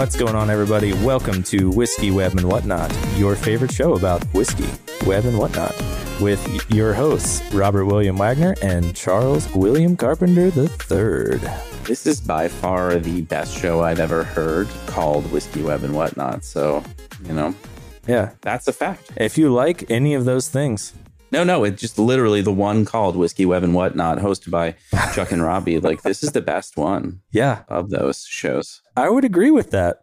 What's going on, everybody? Welcome to Whiskey, Web, and Whatnot, your favorite show about whiskey, web, and whatnot, with your hosts, Robert William Wagner and Charles William Carpenter III. This is by far the best show I've ever heard called Whiskey Web and Whatnot. So, you know, Yeah. that's a fact. If you like any of those things, No, no, it's just literally the one called Whiskey Web and Whatnot, hosted by Chuck and Robbie. Like, this is the best one yeah, of those shows. I would agree with that.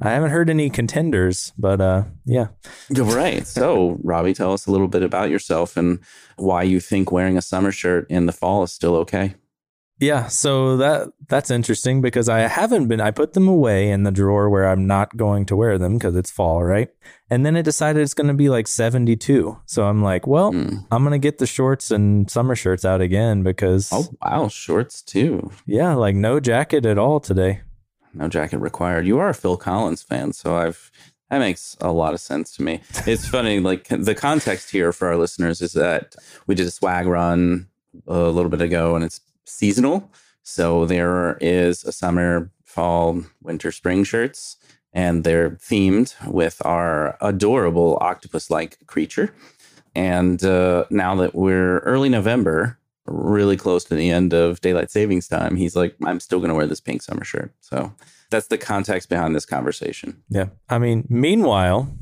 I haven't heard any contenders, but uh, yeah. Right. So, Robbie, tell us a little bit about yourself and why you think wearing a summer shirt in the fall is still okay. Yeah, so that that's interesting because I haven't been I put them away in the drawer where I'm not going to wear them because it's fall, right? And then it decided it's going to be like 72. So I'm like, well, Hmm. I'm going to get the shorts and summer shirts out again because Oh, wow. Shorts, too. yeah, like no jacket at all today. No jacket required. You are a Phil Collins fan, so I've that makes a lot of sense to me. It's funny, like the context here for our listeners is that we did a swag run a little bit ago, and it's seasonal. So there is a summer, fall, winter, spring shirts, and they're themed with our adorable octopus-like creature. And uh, now that we're early November, really close to the end of daylight savings time, he's like, I'm still going to wear this pink summer shirt. So that's the context behind this conversation. Yeah. I mean, meanwhile,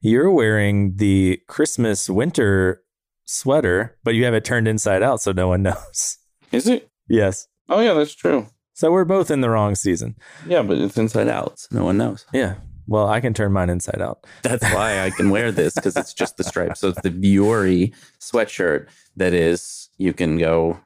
you're wearing the Christmas winter sweater, but you have it turned inside out so no one knows. Is it? yes. Oh, yeah, that's true. So we're both in the wrong season. Yeah, but it's inside out. So no one knows. Yeah. Well, I can turn mine inside out. That's why I can wear this because it's just the stripe. So it's the Vuori sweatshirt that is, you can go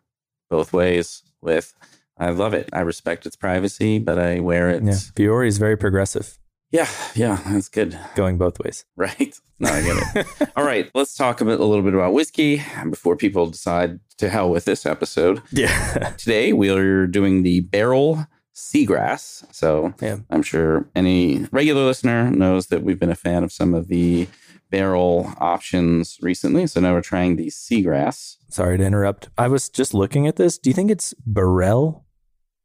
both ways with. I love it. I respect its privacy, but I wear it. Yeah. Vuori is very progressive, Yeah, yeah, that's good. going both ways. Right. No, I get it. All right, let's talk a, bit, a little bit about whiskey before people decide to hell with this episode. Yeah. Today we are doing the Barrell Seagrass. So Yeah. I'm sure any regular listener knows that we've been a fan of some of the barrel options recently. So now we're trying the seagrass. Sorry to interrupt. I was just looking at this. Do you think it's Barrell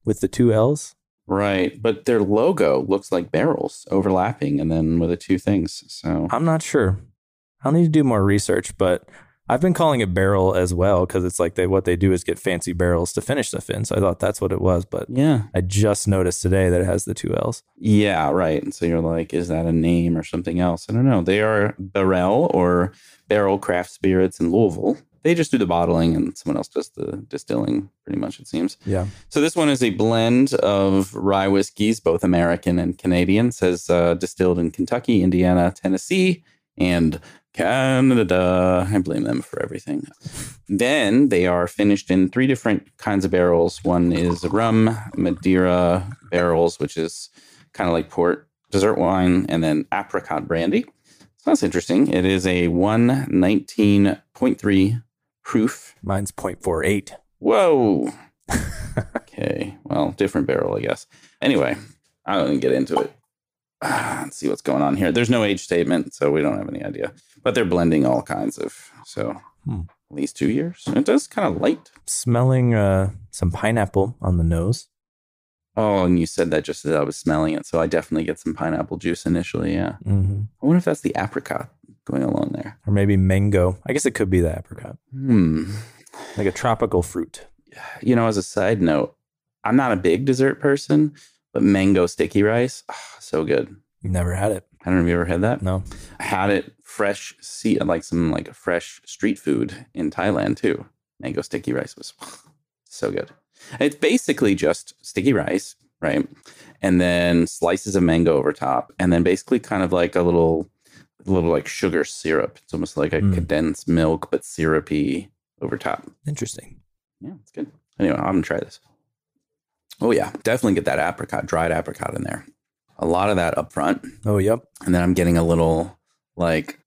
with the two L's? Right. But their logo looks like barrels overlapping and then with the two things. So I'm not sure. I'll need to do more research, but I've been calling it barrel as well because it's like they what they do is get fancy barrels to finish stuff in. So I thought that's what it was, but yeah. I just noticed today that it has the two L's. Yeah, right. And so you're like, is that a name or something else? I don't know. They are Barrel or Barrell Craft Spirits in Louisville. They just do the bottling and someone else does the distilling, pretty much, it seems. Yeah. So this one is a blend of rye whiskeys, both American and Canadian. It says uh, distilled in Kentucky, Indiana, Tennessee, and Canada. I blame them for everything. Then they are finished in three different kinds of barrels. One is rum, Madeira barrels, which is kind of like port, dessert wine, and then apricot brandy. So that's interesting. It is a 119.3 proof Mine's 0.48. Whoa. okay. Well, different barrel, I guess. Anyway, I don't even get into it. Ah, Let's see what's going on here. There's no age statement, so we don't have any idea. But they're blending all kinds of, so Hmm. at least two years. It does kind of light. Smelling uh, some pineapple on the nose. Oh, and you said that just as I was smelling it, so I definitely get some pineapple juice initially. Yeah. hmm I wonder if that's the apricot going along there. Or maybe mango. I guess it could be the apricot, Hmm. like a tropical fruit. You know, as a side note, I'm not a big dessert person, but mango sticky rice, ah, so good. You never had it. I don't know if you ever had that. No. I had it fresh, see, like some like fresh street food in Thailand too. Mango sticky rice was so good. It's basically just sticky rice, right? And then slices of mango over top, and then basically kind of like a little, little like sugar syrup. It's almost like a Mm. condensed milk, but syrupy over top. Interesting. Yeah, it's good. Anyway, I'm gonna try this. Oh yeah, definitely get that apricot, dried apricot in there. A lot of that up front. Oh, yep. And then I'm getting a little like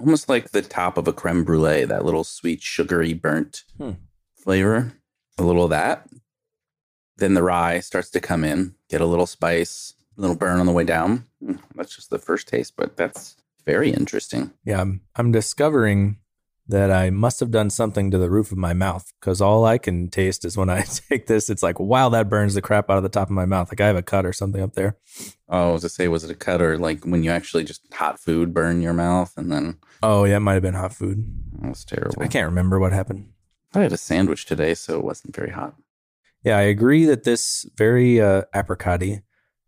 almost like the top of a creme brulee, that little sweet, sugary, burnt Hmm. flavor. A little of that. Then the rye starts to come in, get a little spice, a little burn on the way down. Mm, That's just the first taste, but that's very interesting. Yeah, I'm, I'm discovering that I must have done something to the roof of my mouth because all I can taste is when I take this. It's like, wow, that burns the crap out of the top of my mouth. Like I have a cut or something up there. Oh, I was to say, was it a cut or like when you actually just hot food burn your mouth and then Oh, yeah, it might have been hot food. that was terrible. I can't remember what happened. I had a sandwich today, so it wasn't very hot. Yeah, I agree that this very uh, apricot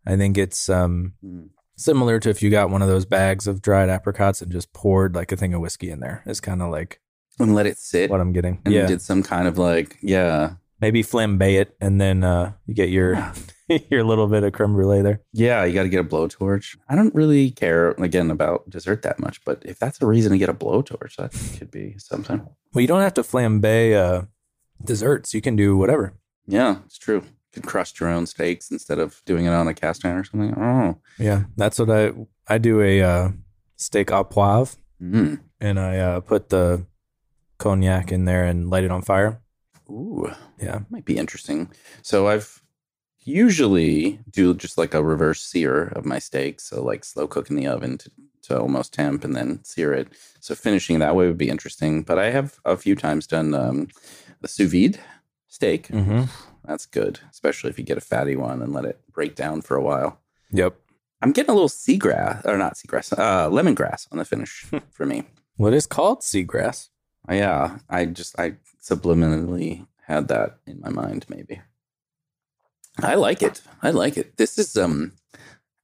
I think it's um, Mm. similar to if you got one of those bags of dried apricots and just poured like a thing of whiskey in there. It's kind of like And let it sit. what I'm getting. and yeah, did some kind of like, yeah. maybe flambe it and then uh, you get your your little bit of creme brulee there. Yeah, you got to get a blowtorch. I don't really care, again, about dessert that much, but if that's a reason to get a blowtorch, that could be something. Well, you don't have to flambe uh, desserts. You can do whatever. Yeah, it's true. You can crust your own steaks instead of doing it on a cast iron or something. Oh, Yeah, that's what I I do a uh, steak au poivre mm. and I uh, put the cognac in there and light it on fire. Ooh, Yeah. might be interesting. So I've usually do just like a reverse sear of my steak. So like slow cook in the oven to, to almost temp and then sear it. So finishing that way would be interesting. But I have a few times done um, the sous vide steak. Mm-hmm. That's good, especially if you get a fatty one and let it break down for a while. Yep. I'm getting a little seagrass, or not seagrass, uh, lemongrass on the finish for me. What is called seagrass? Yeah, I just I subliminally had that in my mind. Maybe I like it. I like it. This is um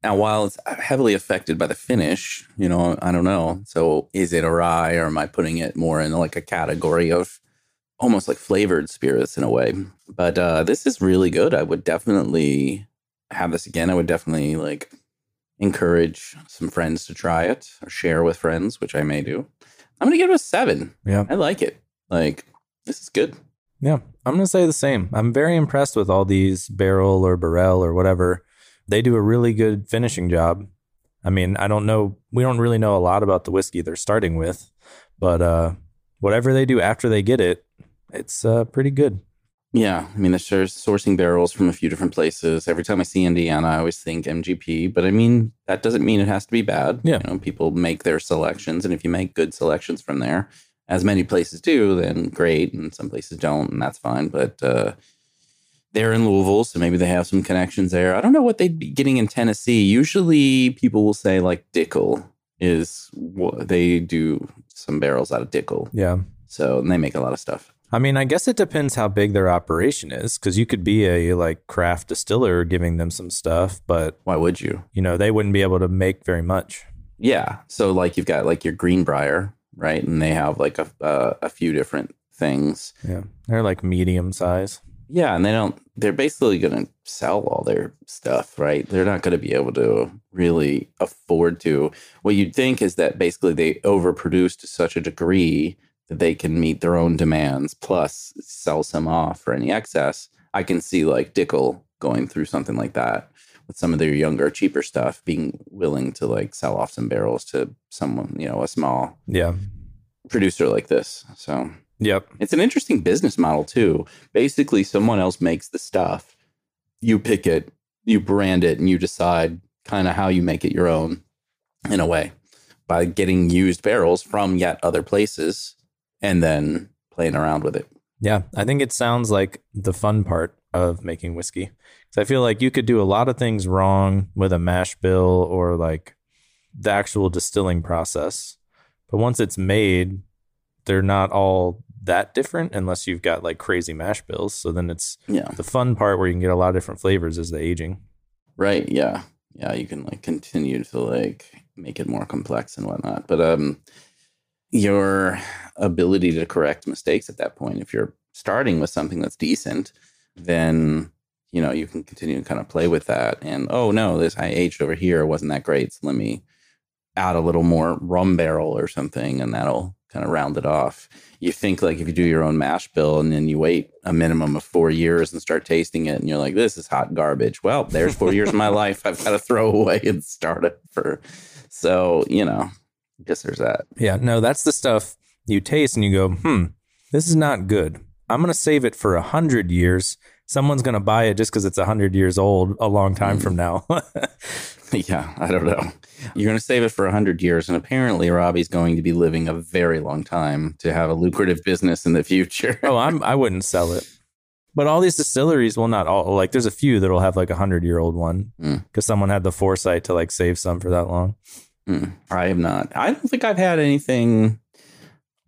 now while it's heavily affected by the finish, you know, I don't know. So is it a rye, or am I putting it more in like a category of almost like flavored spirits in a way? But uh, this is really good. I would definitely have this again. I would definitely like encourage some friends to try it or share with friends, which I may do. I'm gonna give it a seven. Yeah. I like it. Like this is good. Yeah. I'm going to say the same. I'm very impressed with all these barrel or barrel or whatever. They do a really good finishing job. I mean, I don't know, we don't really know a lot about the whiskey they're starting with, but uh, whatever they do after they get it, it's uh, pretty good. Yeah, I mean, they're sourcing barrels from a few different places. Every time I see Indiana, I always think MGP, but I mean, that doesn't mean it has to be bad. Yeah. You know, people make their selections, and if you make good selections from there, as many places do, then great, and some places don't, and that's fine. But uh, they're in Louisville, so maybe they have some connections there. I don't know what they'd be getting in Tennessee. Usually, people will say like Dickel is what they do some barrels out of Dickel, Yeah. so and they make a lot of stuff. I mean, I guess it depends how big their operation is because you could be a like craft distiller giving them some stuff, but Why would you? you know, they wouldn't be able to make very much. Yeah. So like you've got like your Greenbrier, right? And they have like a uh, a few different things. Yeah. They're like medium size. Yeah, and they don't. They're basically going to sell all their stuff, right? They're not going to be able to really afford to. What you'd think is that basically they overproduce to such a degree that they can meet their own demands, plus sell some off for any excess. I can see like Dickel going through something like that with some of their younger, cheaper stuff, being willing to like sell off some barrels to someone, you know, a small Yeah. producer like this. So Yep. it's an interesting business model too. Basically, someone else makes the stuff, you pick it, you brand it, and you decide kind of how you make it your own in a way by getting used barrels from yet other places and then playing around with it. Yeah, I think it sounds like the fun part of making whiskey. Because I feel like you could do a lot of things wrong with a mash bill or like the actual distilling process. But once it's made, they're not all that different unless you've got like crazy mash bills. So then it's Yeah. the fun part where you can get a lot of different flavors is the aging. Right. Yeah. Yeah. You can like continue to like make it more complex and whatnot. But um your ability to correct mistakes at that point, if you're starting with something that's decent, then you know you can continue to kind of play with that. And oh no, this I aged over here wasn't that great. So let me add a little more rum barrel or something, and that'll kind of round it off. You think like if you do your own mash bill and then you wait a minimum of four years and start tasting it, and you're like, this is hot garbage. Well, there's four years of my life I've got to throw away and start it for. So you know, I guess there's that. Yeah, no, that's the stuff you taste and you go, hmm, this is not good. I'm going to save it for a hundred years. Someone's going to buy it just because it's a hundred years old a long time from now. yeah, I don't know. You're going to save it for 100 years. And apparently, Robbie's going to be living a very long time to have a lucrative business in the future. oh, I'm I wouldn't sell it. But all these distilleries, well, not all. Like, there's a few that'll have like a hundred year old one Mm. because someone had the foresight to like save some for that long. Mm, I have not. I don't think I've had anything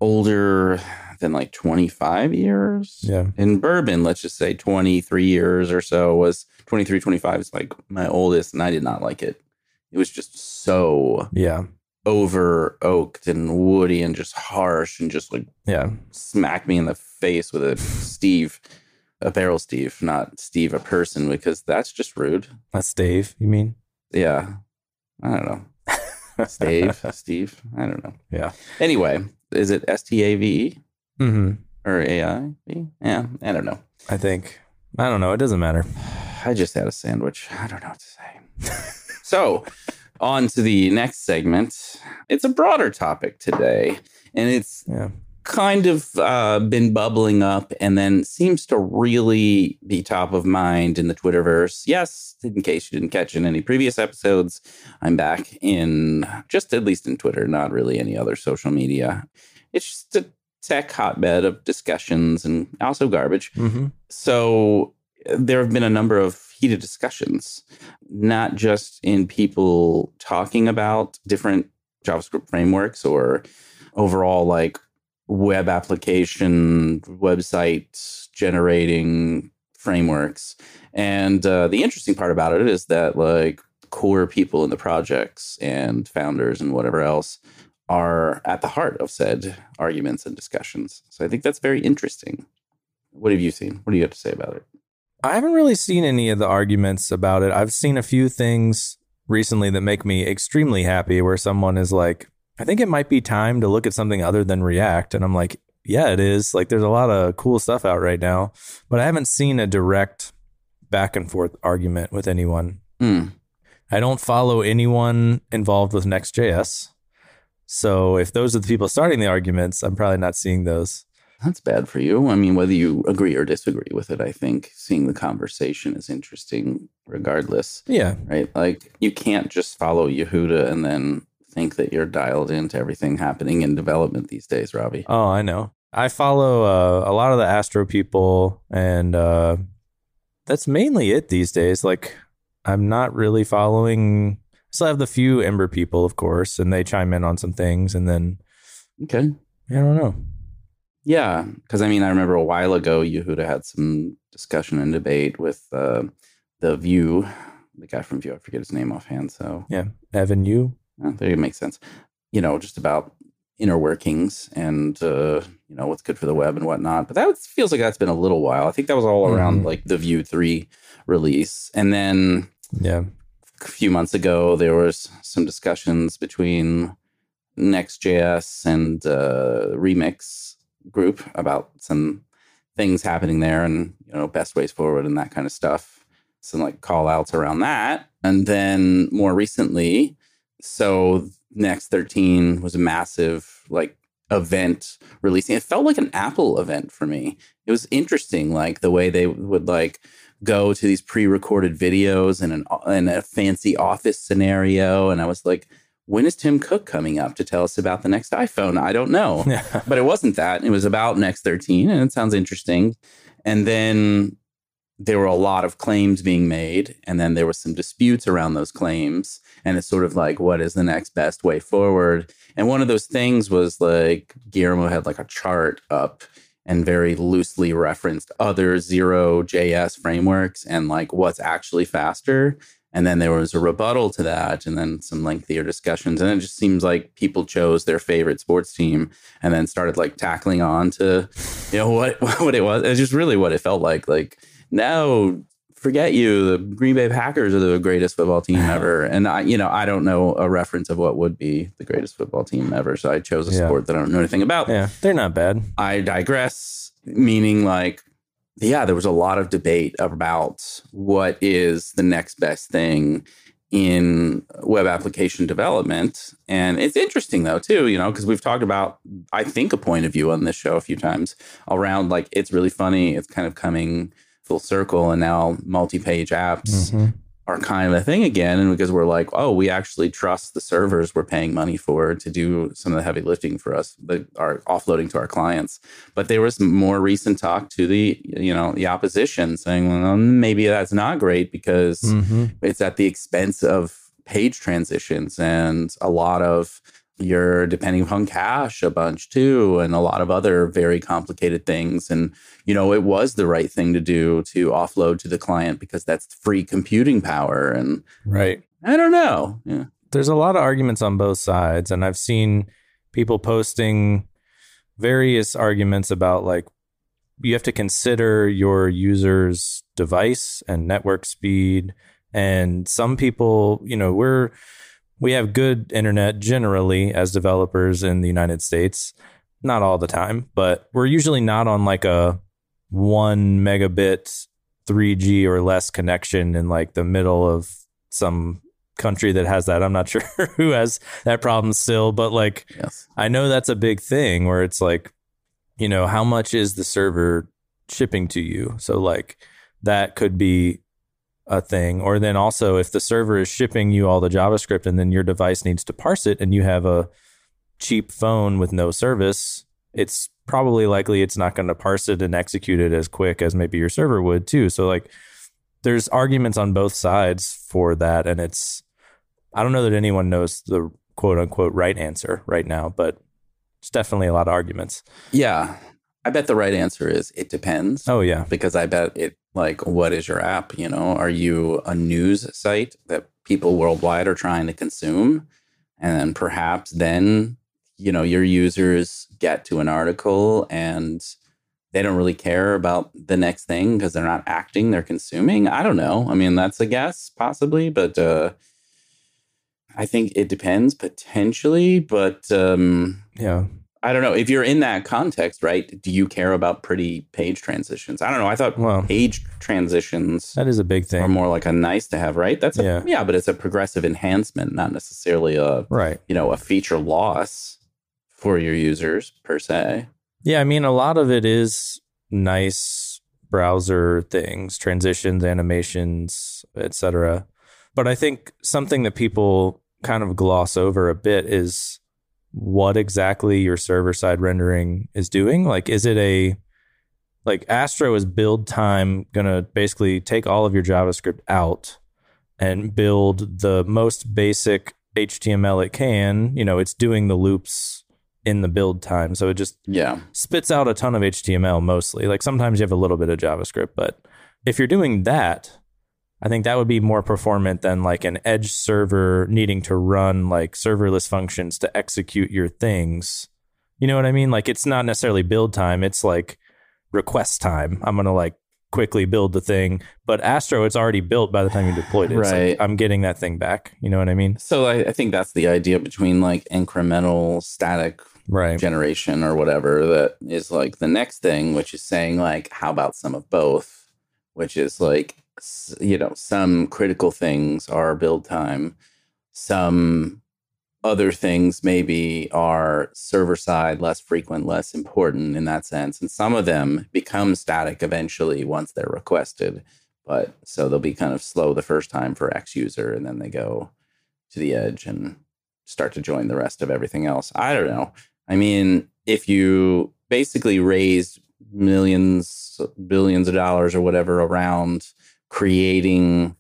older than like 25 years. Yeah, In bourbon, let's just say 23 years or so was 23, 25 is like my oldest, and I did not like it. It was just so yeah, over oaked and woody and just harsh and just like yeah. smack me in the face with a Steve, a barrel Steve, not Steve, a person, because that's just rude. That's Dave. You mean? Yeah. I don't know. Steve, Steve, I don't know. Yeah. Anyway, is it S T A V E Mm-hmm. or A I V? Yeah, I don't know. I think. I don't know. It doesn't matter. I just had a sandwich. I don't know what to say. so, on to the next segment. It's a broader topic today, and it's Yeah. kind of uh, been bubbling up and then seems to really be top of mind in the Twitterverse. Yes, in case you didn't catch in any previous episodes, I'm back in just at least in Twitter, not really any other social media. It's just a tech hotbed of discussions and also garbage. Mm-hmm. So there have been a number of heated discussions, not just in people talking about different JavaScript frameworks or overall like web application, website generating frameworks. And uh, the interesting part about it is that like core people in the projects and founders and whatever else are at the heart of said arguments and discussions. So I think that's very interesting. What have you seen? What do you have to say about it? I haven't really seen any of the arguments about it. I've seen a few things recently that make me extremely happy where someone is like, I think it might be time to look at something other than React. And I'm like, yeah, it is. Like, there's a lot of cool stuff out right now, but I haven't seen a direct back and forth argument with anyone. Hmm. I don't follow anyone involved with Next.js. So if those are the people starting the arguments, I'm probably not seeing those. That's bad for you. I mean, whether you agree or disagree with it, I think seeing the conversation is interesting regardless, Yeah. right? Like, you can't just follow Yehuda and then think that you're dialed into everything happening in development these days, Robbie. Oh, I know. I follow uh, a lot of the Astro people, and uh, that's mainly it these days. Like, I'm not really following. I still have the few Ember people, of course, and they chime in on some things, and then Okay. I don't know. Yeah. Because, I mean, I remember a while ago, Yehuda had some discussion and debate with uh, the Vue, the guy from Vue. I forget his name offhand. So, Yeah, Evan You. Uh, I think it makes sense. You know, just about inner workings and uh, you know what's good for the web and whatnot. But that was- feels like that's been a little while. I think that was all around Mhm. like the Vue three release, and then Yeah, a few months ago there was some discussions between Next.js and uh, Remix group about some things happening there and you know best ways forward and that kind of stuff. Some like call outs around that, and then more recently, so Next 13 was a massive like event releasing. It felt like an Apple event for me. It was interesting, like the way they would like go to these pre-recorded videos in an in a fancy office scenario, and I was like, when is Tim Cook coming up to tell us about the next iPhone? I don't know yeah, but it wasn't that. It was about Next 13, and it sounds interesting. And then there were a lot of claims being made, and then there was some disputes around those claims. And it's sort of like, what is the next best way forward? And one of those things was like Guillermo had like a chart up and very loosely referenced other zero JS frameworks and like what's actually faster. And then there was a rebuttal to that, and then some lengthier discussions. And it just seems like people chose their favorite sports team and then started like tackling on to, you know, what what it was. It's just really what it felt like. Like now, forget you. The Green Bay Packers are the greatest football team ever. And I, you know, I don't know a reference of what would be the greatest football team ever. So I chose a Yeah. sport that I don't know anything about. yeah. They're not bad. I digress, meaning like, yeah, there was a lot of debate about what is the next best thing in web application development. And it's interesting though, too, you know, because we've talked about, I think, a point of view on this show a few times around like, it's really funny. It's kind of coming full circle and now multi page apps Mhm. are kind of a thing again. And because we're like, oh, we actually trust the servers we're paying money for to do some of the heavy lifting for us, that are offloading to our clients. But there was more recent talk to the, you know, the opposition saying, well, maybe that's not great because mm-hmm. it's at the expense of page transitions and a lot of you're depending upon cache a bunch too and a lot of other very complicated things. And you know it was the right thing to do to offload to the client because that's free computing power. And right. I don't know. Yeah. There's a lot of arguments on both sides and i've seen people posting various arguments about like you have to consider your user's device and network speed. And some people you know we're we have good internet generally as developers in the United States. Not all the time, but we're usually not on like a one megabit 3G or less connection in like the middle of some country that has that. I'm not sure who has that problem still, but like yes. I know that's a big thing where it's like, you know, how much is the server shipping to you? So like that could be a thing. Or then also, if the server is shipping you all the JavaScript and then your device needs to parse it and you have a cheap phone with no service, it's probably likely it's not going to parse it and execute it as quick as maybe your server would too. So, like, there's arguments on both sides for that. And it's, I don't know that anyone knows the quote unquote right answer right now, but it's definitely a lot of arguments. Yeah. I bet the right answer is it depends. Oh, yeah. Because I bet it like what is your app you know? Are you a news site that people worldwide are trying to consume? And perhaps then you know your users get to an article and they don't really care about the next thing because they're not acting they're consuming? I don't know. I mean that's a guess possibly but uh i think it depends potentially but um yeah I don't know if you're in that context, right? Do you care about pretty page transitions? I don't know. I thought well, page transitions that is a big thing. Are more like a nice to have, right? That's a, yeah, yeah, but it's a progressive enhancement, not necessarily a right. You know, a feature loss for your users per se. Yeah, I mean, a lot of it is nice browser things, transitions, animations, etc. But I think something that people kind of gloss over a bit is what exactly your server side rendering is doing. Like, is it a like Astro is build time going to basically take all of your JavaScript out and build the most basic HTML it can. You know, it's doing the loops in the build time. So it just yeah spits out a ton of HTML mostly. Like sometimes you have a little bit of JavaScript, but if you're doing that, I think that would be more performant than like an edge server needing to run like serverless functions to execute your things. You know what I mean? Like it's not necessarily build time, it's like request time. I'm going to like quickly build the thing, but Astro it's already built by the time you deployed it. right. Like I'm getting that thing back. You know what I mean? So I, I think that's the idea between like incremental static right. generation or whatever that is like the next thing, which is saying like, how about some of both? Which is like you know, some critical things are build time. Some other things maybe are server side, less frequent, less important in that sense. And some of them become static eventually once they're requested. But so they'll be kind of slow the first time for X user, and then they go to the edge and start to join the rest of everything else. I don't know. I mean, if you basically raised millions, billions of dollars or whatever around creating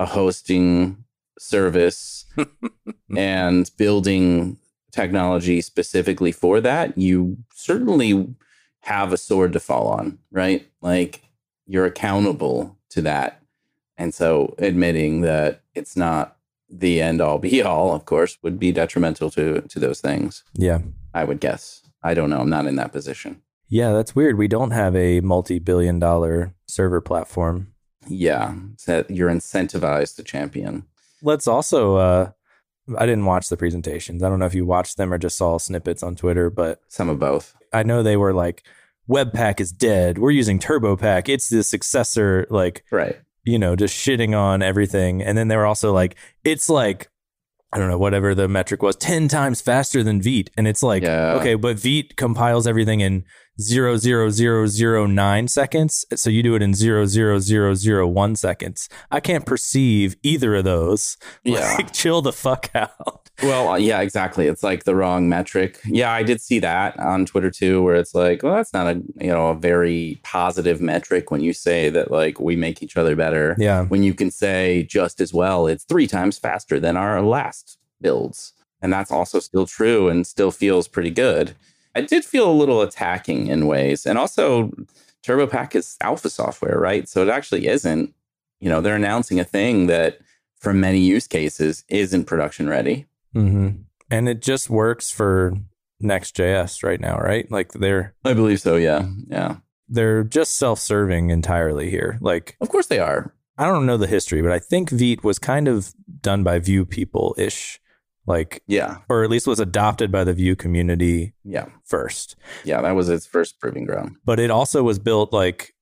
a hosting service and building technology specifically for that, you certainly have a sword to fall on, right? Like you're accountable to that. And so admitting that it's not the end all be all, of course, would be detrimental to to those things. Yeah. I would guess. I don't know. I'm not in that position. Yeah, that's weird. We don't have a multi-billion dollar server platform yeah, that you're incentivized to champion. Let's also uh I didn't watch the presentations. I don't know if you watched them or just saw snippets on Twitter, but some of both. I know they were like Webpack is dead. We're using TurboPack. It's the successor like Right. You know, just shitting on everything. And then they were also like it's like I don't know, whatever the metric was, 10 times faster than Vite. And it's like, yeah. okay, but Vite compiles everything in zero zero zero zero nine seconds. So you do it in zero zero zero zero one seconds. I can't perceive either of those. Yeah. Like, chill the fuck out. Well, uh, yeah, exactly. It's like the wrong metric. Yeah, I did see that on Twitter too, where it's like, well, that's not a you know a very positive metric when you say that like we make each other better. Yeah. When you can say just as well, it's three times faster than our last builds, and that's also still true and still feels pretty good. I did feel a little attacking in ways, and also TurboPack is alpha software, right? So it actually isn't. You know, they're announcing a thing that for many use cases isn't production ready. Mm-hmm. And it just works for Next.js right now, right? Like they're I believe so. Yeah. Yeah. they're just self-serving entirely here. Like Of course they are. I don't know the history, but I think Vite was kind of done by Vue people ish, like Yeah. or at least was adopted by the Vue community Yeah. first. Yeah. That was its first proving ground. But it also was built like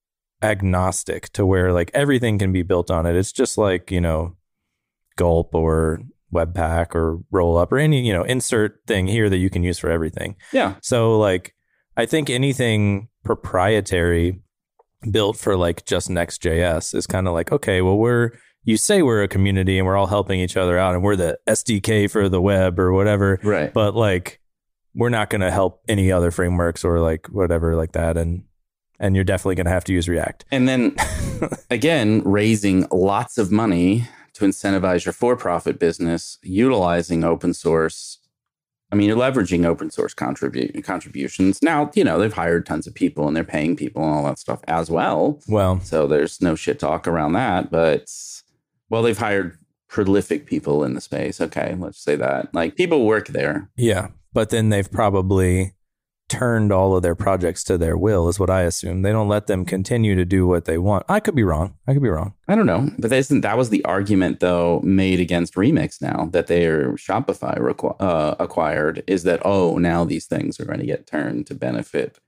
agnostic to where like everything can be built on it. It's just like you know, Gulp or Webpack or Rollup or any you know insert thing here that you can use for everything. Yeah. So like I think anything proprietary built for like just Next.js is kind of like, okay, well we're you say we're a community and we're all helping each other out and we're the SDK for the web or whatever, Right. but like we're not going to help any other frameworks or like whatever like that and and you're definitely going to have to use React. And then again, raising lots of money to incentivize your for profit business, utilizing open source. I mean, you're leveraging open source contribu- contributions. Now, you know, they've hired tons of people and they're paying people and all that stuff as well. Well, So there's no shit talk around that. But, well, they've hired prolific people in the space. Okay, let's say that. Like people work there. yeah, but then they've probably turned all of their projects to their will is what I assume. They don't let them continue to do what they want. I could be wrong. I could be wrong. I don't know, but that isn't that was the argument though made against Remix now that their Shopify requ- uh, acquired is that oh now these things are going to get turned to benefit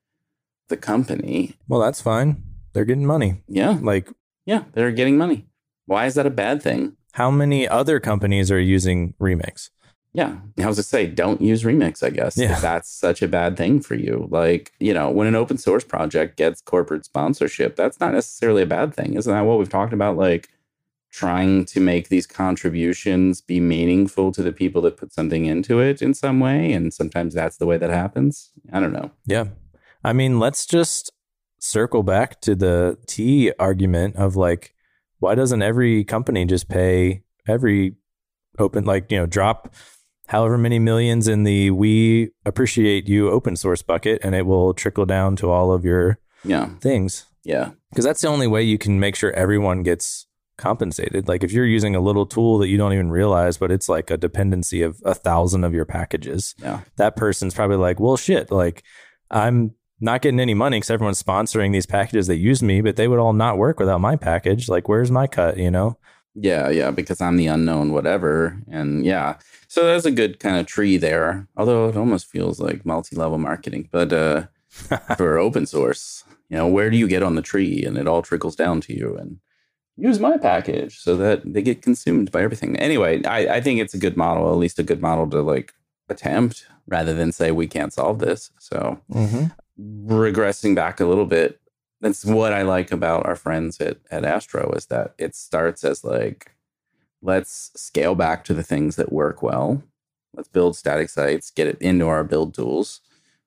the company. Well, that's fine. They're getting money. Yeah, Like yeah, they're getting money. Why is that a bad thing? how many other companies are using Remix? Yeah, I was to say don't use Remix. I guess Yeah. that's such a bad thing for you. Like you know, when an open source project gets corporate sponsorship, that's not necessarily a bad thing. Isn't that what we've talked about? Like trying to make these contributions be meaningful to the people that put something into it in some way, and sometimes that's the way that happens. I don't know. Yeah. I mean, let's just circle back to the T argument of like, why doesn't every company just pay every open, like, you know, drop however many millions in the we appreciate you open source bucket and it will trickle down to all of your Yeah, things? yeah, Because that's the only way you can make sure everyone gets compensated. Like if you're using a little tool that you don't even realize, but it's like a dependency of a thousand of your packages, yeah, that person's probably like, well, shit, like I'm not getting any money because everyone's sponsoring these packages that use me, but they would all not work without my package. Like, where's my cut? You know? yeah, yeah. Because I'm the unknown, whatever, and yeah. So that's a good kind of tree there. Although it almost feels like multi-level marketing, but uh, for open source, you know, where do you get on the tree, and it all trickles down to you, and use my package so that they get consumed by everything. Anyway, I, I think it's a good model, at least a good model to like attempt rather than say we can't solve this. So Mm-hmm. Regressing back a little bit, that's what I like about our friends at, at Astro is that it starts as like, let's scale back to the things that work well. Let's build static sites, get it into our build tools,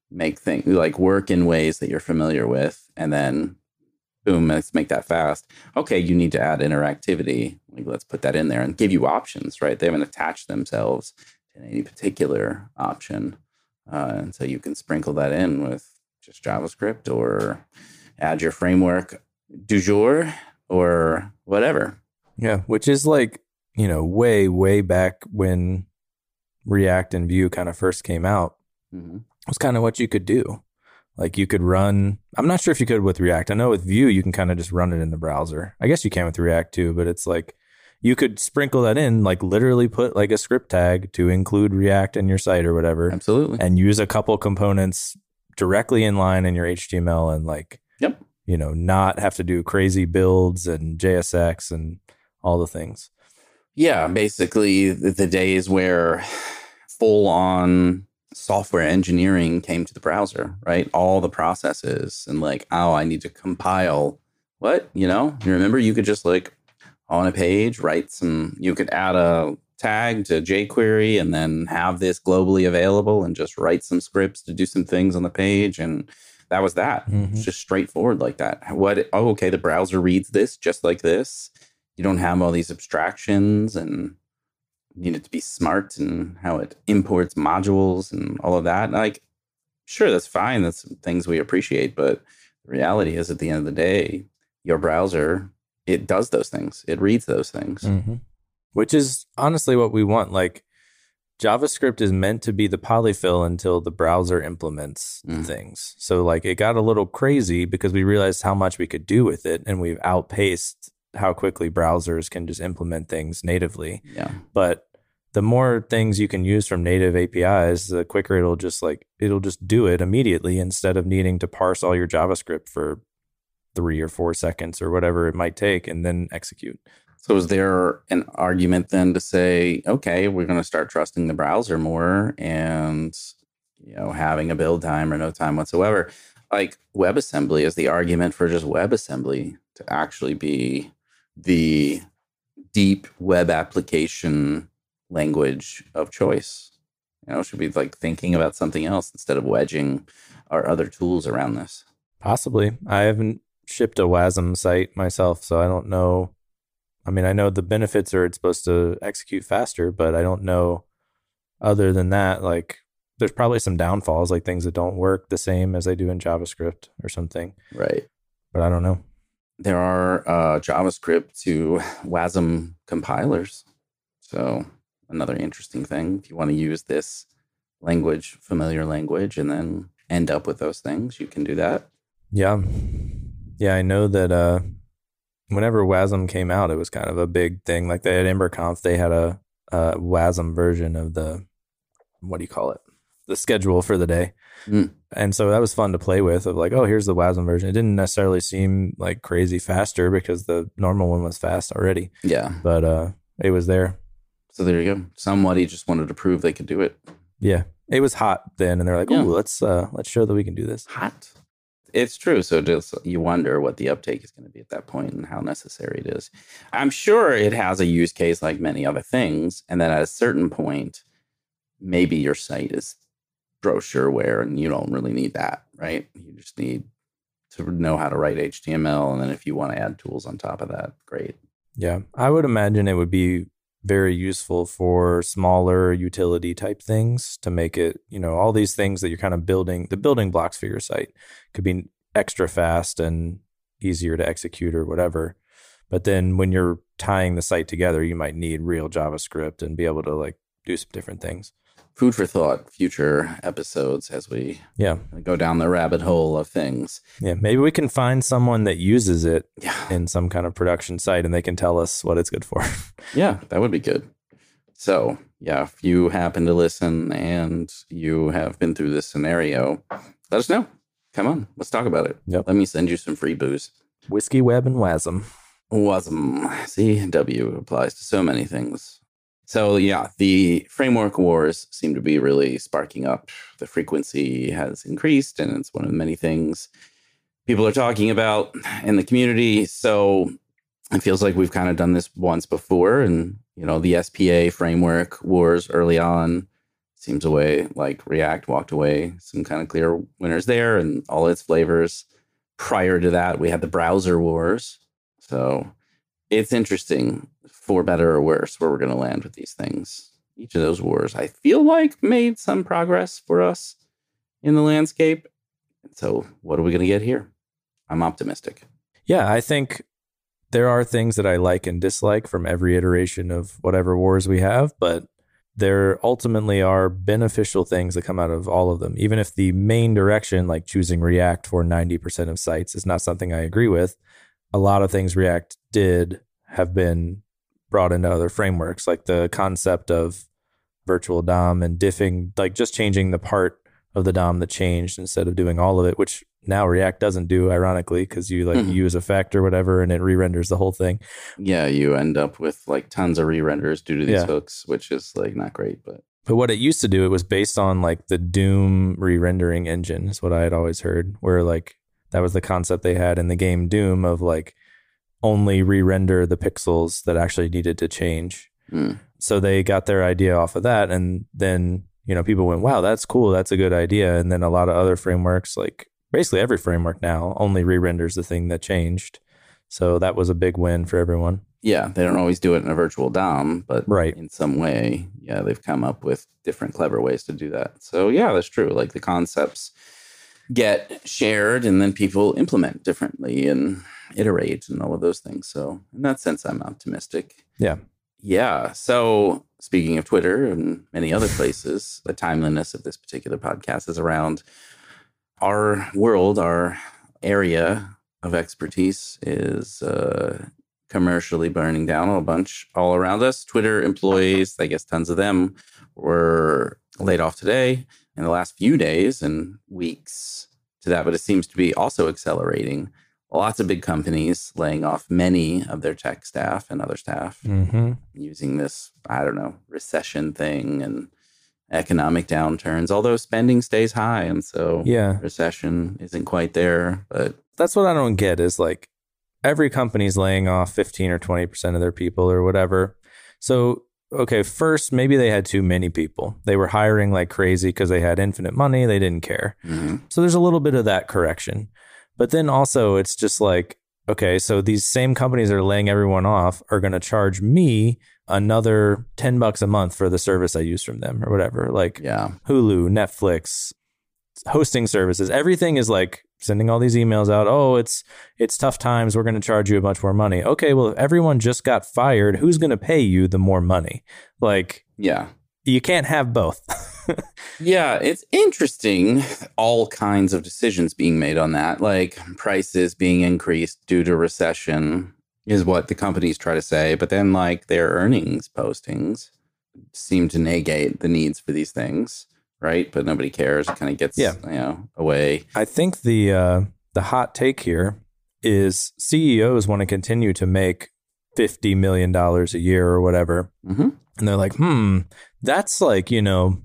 make things like work in ways that you're familiar with, and then boom, let's make that fast. Okay, you need to add interactivity. Like let's put that in there and give you options, right? They haven't attached themselves to any particular option. Uh, and so you can sprinkle that in with just JavaScript or add your framework du jour or whatever. Yeah. Which is like, you know, way, way back when React and Vue kind of first came out, Mm-hmm. was kind of what you could do. Like you could run, I'm not sure if you could with React. I know with Vue, you can kind of just run it in the browser. I guess you can with React too, but it's like you could sprinkle that in, like literally put like a script tag to include React in your site or whatever, Absolutely. and use a couple components directly in line in your HTML and like, Yep. you know, not have to do crazy builds and JSX and all the things. Yeah, basically the, the days where full on software engineering came to the browser, right? All the processes and like, oh, I need to compile what, you know? You remember you could just like on a page write some you could add a tag to jQuery and then have this globally available and just write some scripts to do some things on the page and that was that. Mhm. It's just straightforward like that. What oh okay, the browser reads this just like this. You don't have all these abstractions and need it to be smart and how it imports modules and all of that. Like, sure, that's fine. That's things we appreciate. But the reality is, at the end of the day, your browser, it does those things, it reads those things. Mhm. Which is honestly what we want. Like JavaScript is meant to be the polyfill until the browser implements Mm. things. So like it got a little crazy because we realized how much we could do with it and we've outpaced how quickly browsers can just implement things natively. Yeah. But the more things you can use from native APIs, the quicker it'll just like it'll just do it immediately instead of needing to parse all your JavaScript for 3 or 4 seconds or whatever it might take and then execute. So, is there an argument then to say, okay, we're going to start trusting the browser more and, you know, having a build time or no time whatsoever? Like WebAssembly is the argument for just WebAssembly to actually be the deep web application language of choice. You know, should be like thinking about something else instead of wedging our other tools around this. Possibly. I haven't shipped a WASM site myself, so I don't know. I mean, I know the benefits are it's supposed to execute faster, but I don't know other than that. Like, there's probably some downfalls, like things that don't work the same as they do in JavaScript or something, Right. but I don't know. there are uh, JavaScript to WASM compilers. So another interesting thing, if you want to use this language, familiar language, and then end up with those things, you can do that. Yeah. Yeah, I know that uh whenever WASM came out, it was kind of a big thing. Like they at EmberConf, they had a, a WASM version of the what do you call it? The schedule for the day. Mm. And so that was fun to play with of like, oh, here's the WASM version. It didn't necessarily seem like crazy faster because the normal one was fast already, Yeah. but uh it was there. So there you go. Somebody just wanted to prove they could do it. Yeah. It was hot then and they're like, "Oh, Yeah. let's uh let's show that we can do this." Hot. It's true. So just you wonder what the uptake is going to be at that point and how necessary it is. I'm sure it has a use case like many other things, and then at a certain point, maybe your site is brochureware and you don't really need that, right? You just need to know how to write HTML, and then if you want to add tools on top of that, great. Yeah, I would imagine it would be very useful for smaller utility type things to make it, you know, all these things that you're kind of building, the building blocks for your site could be extra fast and easier to execute or whatever. But then when you're tying the site together, you might need real JavaScript and be able to like do some different things. Food for thought, future episodes as we Yeah. go down the rabbit hole of things. Yeah. Maybe we can find someone that uses it Yeah. in some kind of production site and they can tell us what it's good for. Yeah, that would be good. So, yeah, if you happen to listen and you have been through this scenario, let us know. Come on, let's talk about it. Yep. Let me send you some free booze. Whiskey Web and WASM. Wasm. See, W applies to so many things. So, yeah, the framework wars seem to be really sparking up. The frequency has increased, and it's one of the many things people are talking about in the community. So, it feels like we've kind of done this once before. And, you know, the SPA framework wars early on seems a way like React walked away, some kind of clear winners there and all its flavors. Prior to that, we had the browser wars. So it's interesting, for better or worse, where we're going to land with these things. Each of those wars, I feel like, made some progress for us in the landscape. So, what are we going to get here? I'm optimistic. Yeah, I think there are things that I like and dislike from every iteration of whatever wars we have, but there ultimately are beneficial things that come out of all of them. Even if the main direction, like choosing React for 90% of sites, is not something I agree with, a lot of things React did have been brought into other frameworks, like the concept of virtual DOM and diffing, like just changing the part of the DOM that changed instead of doing all of it, which now React doesn't do, ironically, because you like Mhm. use effect or whatever and it re-renders the whole thing. Yeah, you end up with like tons of re renders due to these Yeah. hooks, which is like not great, but But what it used to do, it was based on like the Doom re-rendering engine, is what I had always heard, where like that was the concept they had in the game Doom of like only re-render the pixels that actually needed to change. Mm. So they got their idea off of that, and then you know people went, "Wow, that's cool. That's a good idea." And then a lot of other frameworks, like basically every framework now, only re-renders the thing that changed. So that was a big win for everyone. Yeah, they don't always do it in a virtual DOM, but Right. in some way, yeah, they've come up with different clever ways to do that. So yeah, that's true. Like the concepts get shared and then people implement differently and iterate and all of those things. So in that sense, I'm optimistic. Yeah. Yeah. So speaking of Twitter and many other places, the timeliness of this particular podcast is around our world, our area of expertise is uh, commercially burning down a bunch all around us. Twitter employees, I guess tons of them, were laid off today in the last few days and weeks to that, but it seems to be also accelerating. Lots of big companies laying off many of their tech staff and other staff Mm-hmm. using this, I don't know, recession thing and economic downturns, although spending stays high. And so Yeah. recession isn't quite there. But That's what I don't get is like every company's laying off 15 or 20% of their people or whatever. So, okay, first, maybe they had too many people. They were hiring like crazy because they had infinite money. They didn't care. mhm, So there's a little bit of that correction. But then also, it's just like, okay, so these same companies that are laying everyone off are going to charge me another 10 bucks a month for the service I use from them or whatever. Like yeah. Hulu, Netflix, hosting services, everything is like sending all these emails out. Oh, it's it's tough times. We're going to charge you a bunch more money. Okay, well, if everyone just got fired, who's going to pay you the more money? Like Yeah. You can't have both. Yeah, it's interesting. All kinds of decisions being made on that, like prices being increased due to recession, is what the companies try to say. But then, like their earnings postings seem to negate the needs for these things, right? But nobody cares. It kind of gets, Yeah. you know, away. I think the uh, the hot take here is CEOs want to continue to make fifty million dollars a year or whatever, hmm and they're like, hmm, that's like you know.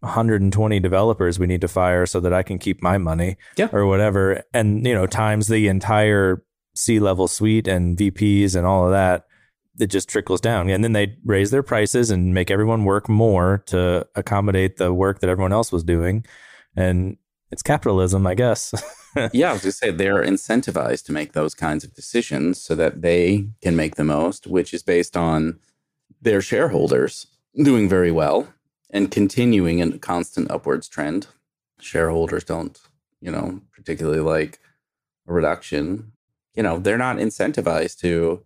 120 developers we need to fire so that I can keep my money Yeah. or whatever and you know times the entire C level suite and VPs and all of that it just trickles down and then they raise their prices and make everyone work more to accommodate the work that everyone else was doing and it's capitalism I guess yeah, I was just say they're incentivized to make those kinds of decisions so that they can make the most, which is based on their shareholders doing very well and continuing in a constant upwards trend. Shareholders don't, you know, particularly like a reduction. You know, they're not incentivized to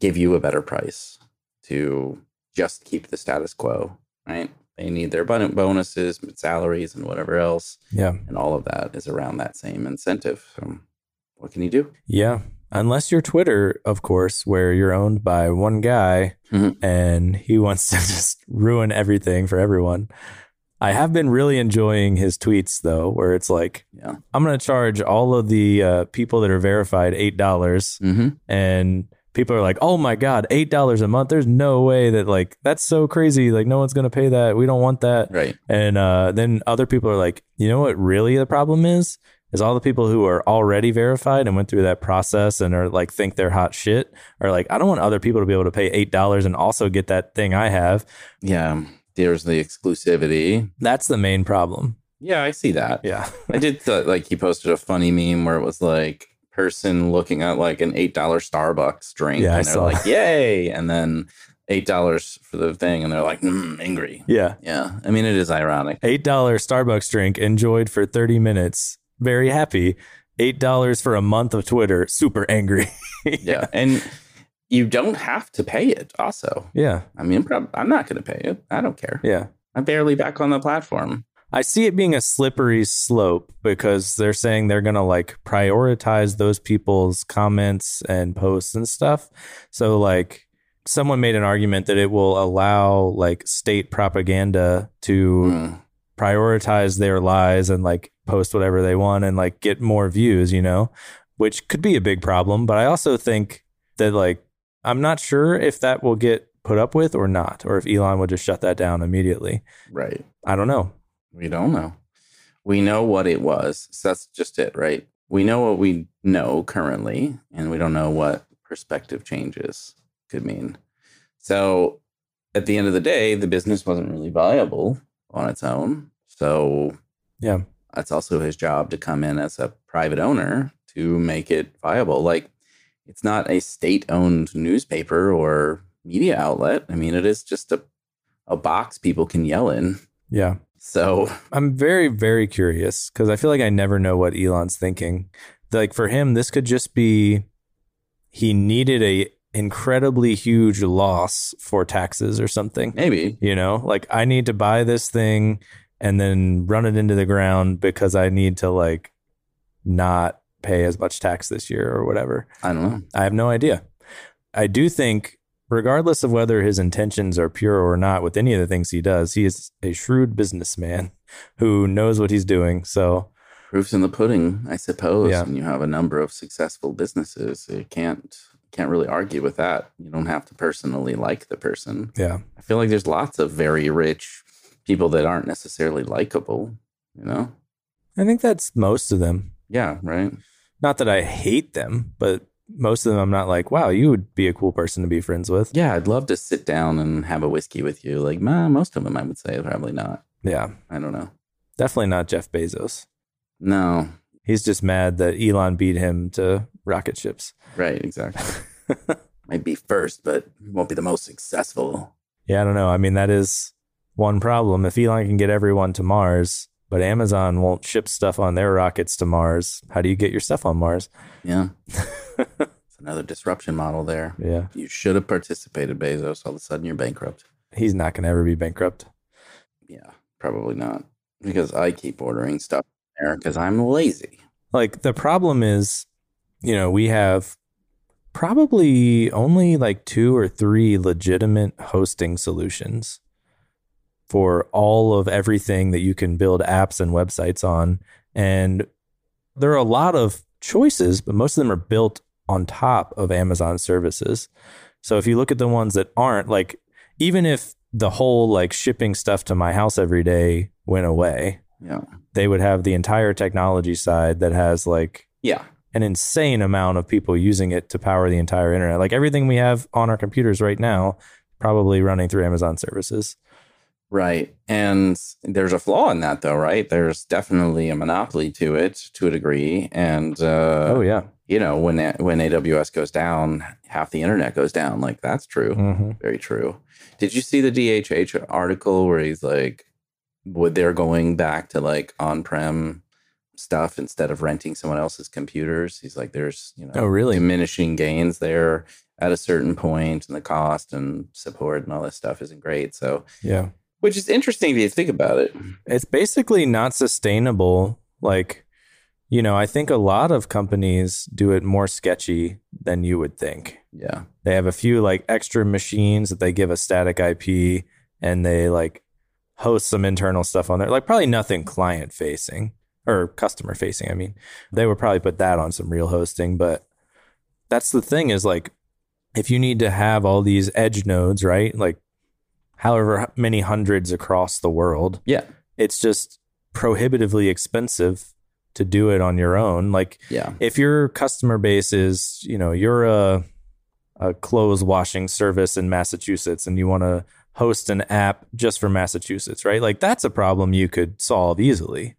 give you a better price, to just keep the status quo, right? They need their bon- bonuses, salaries, and whatever else yeah and all of that is around that same incentive. So, what can you do? Yeah. Unless you're Twitter, of course, where you're owned by one guy Mhm. and he wants to just ruin everything for everyone. I have been really enjoying his tweets though, where it's like, Yeah. I'm going to charge all of the uh, people that are verified $8 Mm-hmm. and people are like, "Oh my god, $8 a month. There's no way that like that's so crazy. Like no one's going to pay that. We don't want that." Right. And uh, then other people are like, you know what really the problem is? Is all the people who are already verified and went through that process and are like think they're hot shit are like, I don't want other people to be able to pay eight dollars and also get that thing I have. Yeah. There's the exclusivity. That's the main problem. Yeah, I see that. Yeah. I did th- like he posted a funny meme where it was like person looking at like an eight dollar Starbucks drink, Yeah, I and they're saw like, "Yay!" and then eight dollars for the thing, and they're like, mm, "Angry." Yeah. Yeah, I mean it is ironic. Eight dollar Starbucks drink enjoyed for 30 minutes. Very happy. Eight dollars for a month of Twitter. Super angry. Yeah, and you don't have to pay it. Also, Yeah. I mean, prob- I'm not going to pay it. I don't care. Yeah. I'm barely back on the platform. I see it being a slippery slope because they're saying they're going to like prioritize those people's comments and posts and stuff. So, like, someone made an argument that it will allow like state propaganda to Mm. Prioritize their lies and like post whatever they want and like get more views, you know, which could be a big problem. But I also think that like, I'm not sure if that will get put up with or not, or if Elon would just shut that down immediately. Right. I don't know. We don't know. We know what it was. So that's just it, right? We know what we know currently, and we don't know what perspective changes could mean. So at the end of the day, the business wasn't really viable on its own. So Yeah. that's also his job to come in as a private owner to make it viable. Like it's not a state owned newspaper or media outlet. I mean, it is just a, a box people can yell in. Yeah. So I'm very, very curious because I feel like I never know what Elon's thinking. Like for him, this could just be he needed a incredibly huge loss for taxes or something. maybe, You know, like I need to buy this thing and then run it into the ground because I need to like not pay as much tax this year or whatever. I don't know. I have no idea. I do think, regardless of whether his intentions are pure or not with any of the things he does, he is a shrewd businessman who knows what he's doing. So, Proof's in the pudding, I suppose. Yeah. When you have a number of successful businesses, you can't can't really argue with that. You don't have to personally like the person. yeah. I feel like there's lots of very rich people that aren't necessarily likable, you know? I think that's most of them. Yeah, right. Not that I hate them, but most of them I'm not like, wow, you would be a cool person to be friends with. Yeah, I'd love to sit down and have a whiskey with you. Like, nah, most of them I would say probably not. Yeah. I don't know. Definitely not Jeff Bezos. No, He's just mad that Elon beat him to rocket ships. right, exactly. Might be first, but won't be the most successful. Yeah, I don't know. I mean, that is one problem. If Elon can get everyone to Mars, but Amazon won't ship stuff on their rockets to Mars, how do you get your stuff on Mars? Yeah. it's another disruption model there. Yeah. You should have participated, Bezos. All of a sudden, you're bankrupt. He's not going to ever be bankrupt. Yeah, probably not. Because I keep ordering stuff there because I'm lazy. Like, the problem is, you know, we have probably only like two or three legitimate hosting solutions for all of everything that you can build apps and websites on. And there are a lot of choices, but most of them are built on top of Amazon services. So if you look at the ones that aren't, like, even if the whole like shipping stuff to my house every day went away, Yeah. they would have the entire technology side that has like Yeah. An insane amount of people using it to power the entire internet. Like everything we have on our computers right now, probably running through Amazon services. Right. And there's a flaw in that, though, right? There's definitely a monopoly to it to a degree. And, uh, oh yeah. you know, when, when AWS goes down, half the internet goes down. Like, that's true. hmm Very true. Did you see the DHH article where he's like, would they're going back to like on prem stuff instead of renting someone else's computers? He's like, there's, you know, Oh really? diminishing gains there at a certain point, and the cost and support and all this stuff isn't great. So, Yeah. which is interesting if you think about it. It's basically not sustainable. Like, you know, I think a lot of companies do it more sketchy than you would think. Yeah. They have a few like extra machines that they give a static IP and they like host some internal stuff on there. Like probably nothing client facing or customer facing. I mean, they would probably put that on some real hosting, but that's the thing is like if you need to have all these edge nodes, right? Like however many hundreds across the world, Yeah. it's just prohibitively expensive to do it on your own. Like Yeah. if your customer base is, you know, you're a a clothes washing service in Massachusetts and you want to host an app just for Massachusetts, right? Like that's a problem you could solve easily.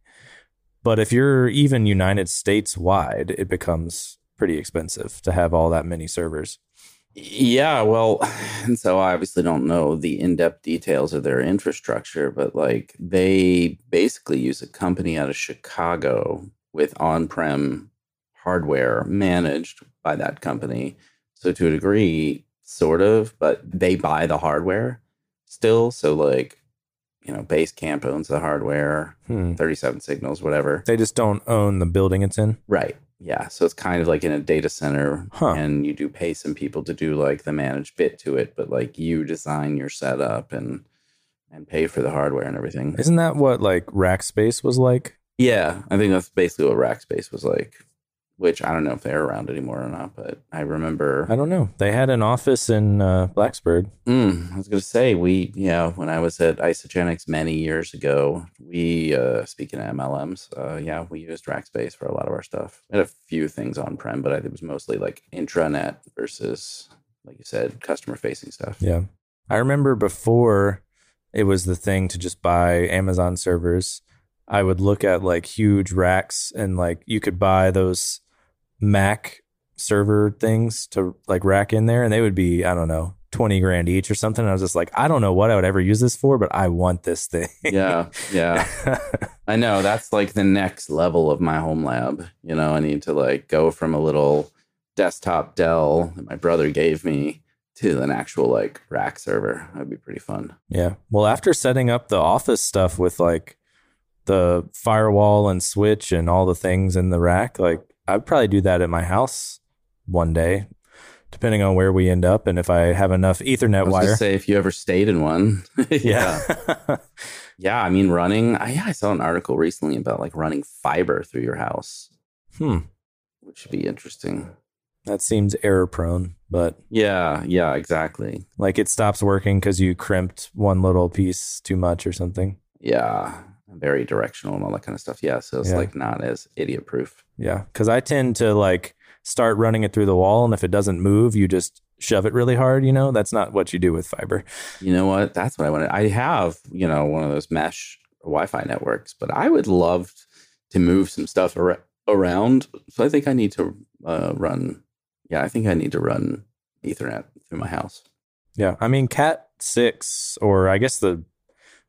But if you're even United States wide, it becomes pretty expensive to have all that many servers. Yeah, well, and so I obviously don't know the in-depth details of their infrastructure, but like they basically use a company out of Chicago with on-prem hardware managed by that company. So to a degree, sort of, but they buy the hardware still. So like, you know, Basecamp owns the hardware, Hmm. 37 signals, whatever. They just don't own the building it's in. Right. Yeah. So it's kind of like in a data center, Huh. and you do pay some people to do like the managed bit to it, but like you design your setup and and pay for the hardware and everything. Isn't that what like Rackspace was like? Yeah, I think that's basically what Rackspace was like. Which I don't know if they're around anymore or not, but I remember. I don't know. They had an office in uh, Blacksburg. Mm, I was going to say, we, yeah, when I was at Isagenix many years ago, we, uh, speaking of MLMs, uh, yeah, we used Rackspace for a lot of our stuff. We had a few things on prem, but I think it was mostly like intranet versus, like you said, customer facing stuff. Yeah. I remember before it was the thing to just buy Amazon servers. I would look at like huge racks and like you could buy those Mac server things to like rack in there and they would be, I don't know, 20 grand each or something. I was just like, I don't know what I would ever use this for, but I want this thing. Yeah. Yeah. I know that's like the next level of my home lab. You know, I need to like go from a little desktop Dell that my brother gave me to an actual like rack server. That'd be pretty fun. yeah. Well, after setting up the office stuff with like the firewall and switch and all the things in the rack, like I'd probably do that at my house one day, depending on where we end up and if I have enough Ethernet I was wire. say if you ever stayed in one. yeah. yeah. Yeah. I mean running I yeah, I saw an article recently about like running fiber through your house, hmm. which should be interesting. That seems error prone, but Yeah, yeah, exactly. like it stops working because you crimped one little piece too much or something. Yeah. Very directional and all that kind of stuff. Yeah. So it's Yeah. like not as idiot proof. Yeah. Cause I tend to like start running it through the wall. And if it doesn't move, you just shove it really hard. You know, that's not what you do with fiber. You know what? That's what I wanted. I have, you know, one of those mesh Wi-Fi networks, but I would love to move some stuff ar- around. So I think I need to uh, run. Yeah, I think I need to run Ethernet through my house. Yeah. I mean, Cat 6, or I guess the,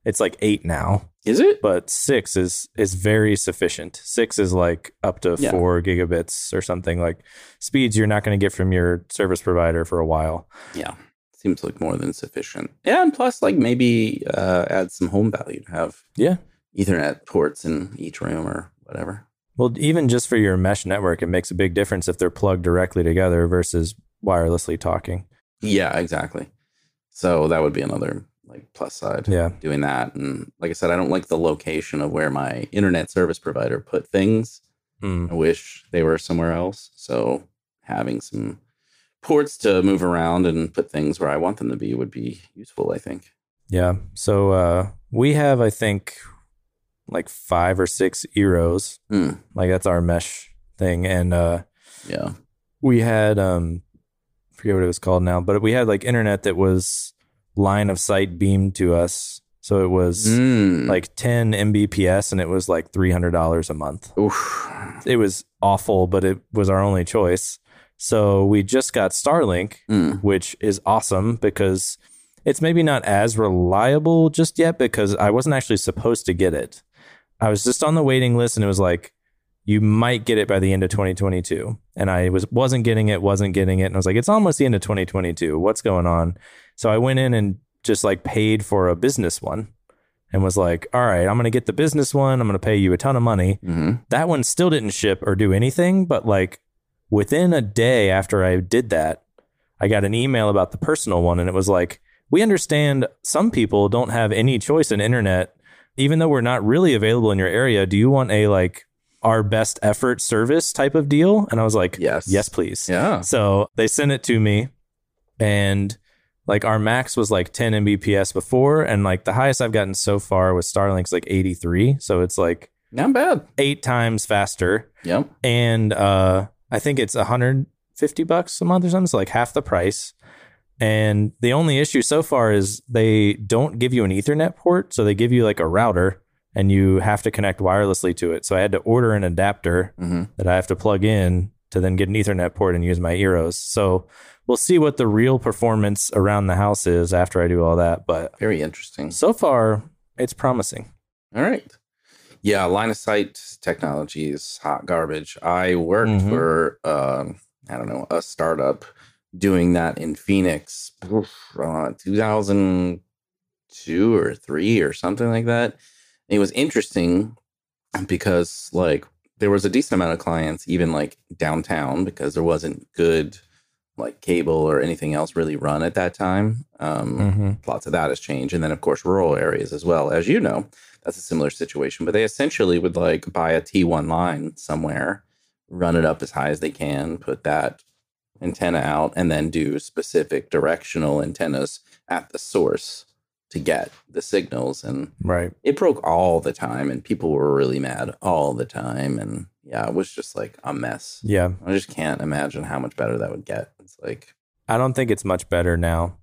it's like eight now, Is it? but six is is very sufficient. Six is like up to Yeah. four gigabits or something like speeds you're not going to get from your service provider for a while. Yeah, seems like more than sufficient. Yeah, and plus, like maybe uh, add some home value to have Yeah. Ethernet ports in each room or whatever. Well, even just for your mesh network, it makes a big difference if they're plugged directly together versus wirelessly talking. Yeah, exactly. So that would be another like plus side. Yeah. doing that. And like I said, I don't like the location of where my internet service provider put things. Mm. I wish they were somewhere else. So having some ports to move around and put things where I want them to be would be useful, I think. Yeah. So uh, we have, I think, like five or six eeros. Hmm. Like that's our mesh thing. And uh, Yeah. we had, um, forget what it was called now, but we had like internet that was line of sight beamed to us. So it was Mm. like 10 Mbps and it was like $300 a month. Oof. It was awful, but it was our only choice. So we just got Starlink, Mm. which is awesome because it's maybe not as reliable just yet because I wasn't actually supposed to get it. I was just on the waiting list and it was like you might get it by the end of 2022 and I was wasn't getting it, wasn't getting it and I was like it's almost the end of 2022. What's going on? So I went in and just like paid for a business one and was like, "All right, I'm going to get the business one. I'm going to pay you a ton of money." hmm that one still didn't ship or do anything, but like within a day after I did that, I got an email about the personal one and it was like, we understand some people don't have any choice in internet, even though we're not really available in your area. Do you want a like our best effort service type of deal? And I was like, Yes. yes, please. Yeah. So they sent it to me and like our max was like 10 Mbps before. And like the highest I've gotten so far with Starlink's like 83. So it's like Not bad. eight times faster Yep. and uh i think it's 150 bucks a month or something so like half the price and the only issue so far is they don't give you an ethernet port so they give you like a router and you have to connect wirelessly to it so i had to order an adapter hmm that i have to plug in to then get an ethernet port and use my eeros so we'll see what the real performance around the house is after i do all that but Very interesting. so far it's promising All right. Yeah, line of sight technology is hot garbage. I worked Mhm. for um, I don't know a startup doing that in Phoenix, uh, 2002 or three or something like that. And it was interesting because like there was a decent amount of clients even like downtown because there wasn't good like cable or anything else really run at that time. Um, mm-hmm. lots of that has changed and then of course rural areas as well as you know that's a similar situation but they essentially would like buy a t1 line somewhere run it up as high as they can, put that antenna out, and then do specific directional antennas at the source to get the signals. And Right. it broke all the time, and people were really mad all the time. And yeah, it was just like a mess. Yeah. I just can't imagine how much better that would get. It's like, I don't think it's much better now.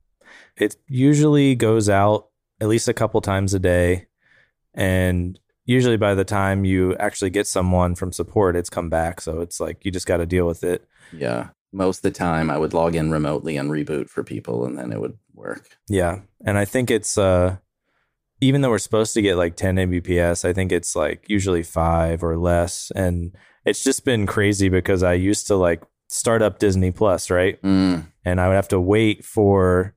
It usually goes out at least a couple times a day. And usually by the time you actually get someone from support, it's come back. So it's like you just got to deal with it. yeah, most of the time I would log in remotely and reboot for people, and then it would work. Yeah. And I think it's, uh, even though we're supposed to get like 10 Mbps, I think it's like usually five or less. And it's just been crazy because I used to like start up Disney Plus, right? Mm, and I would have to wait for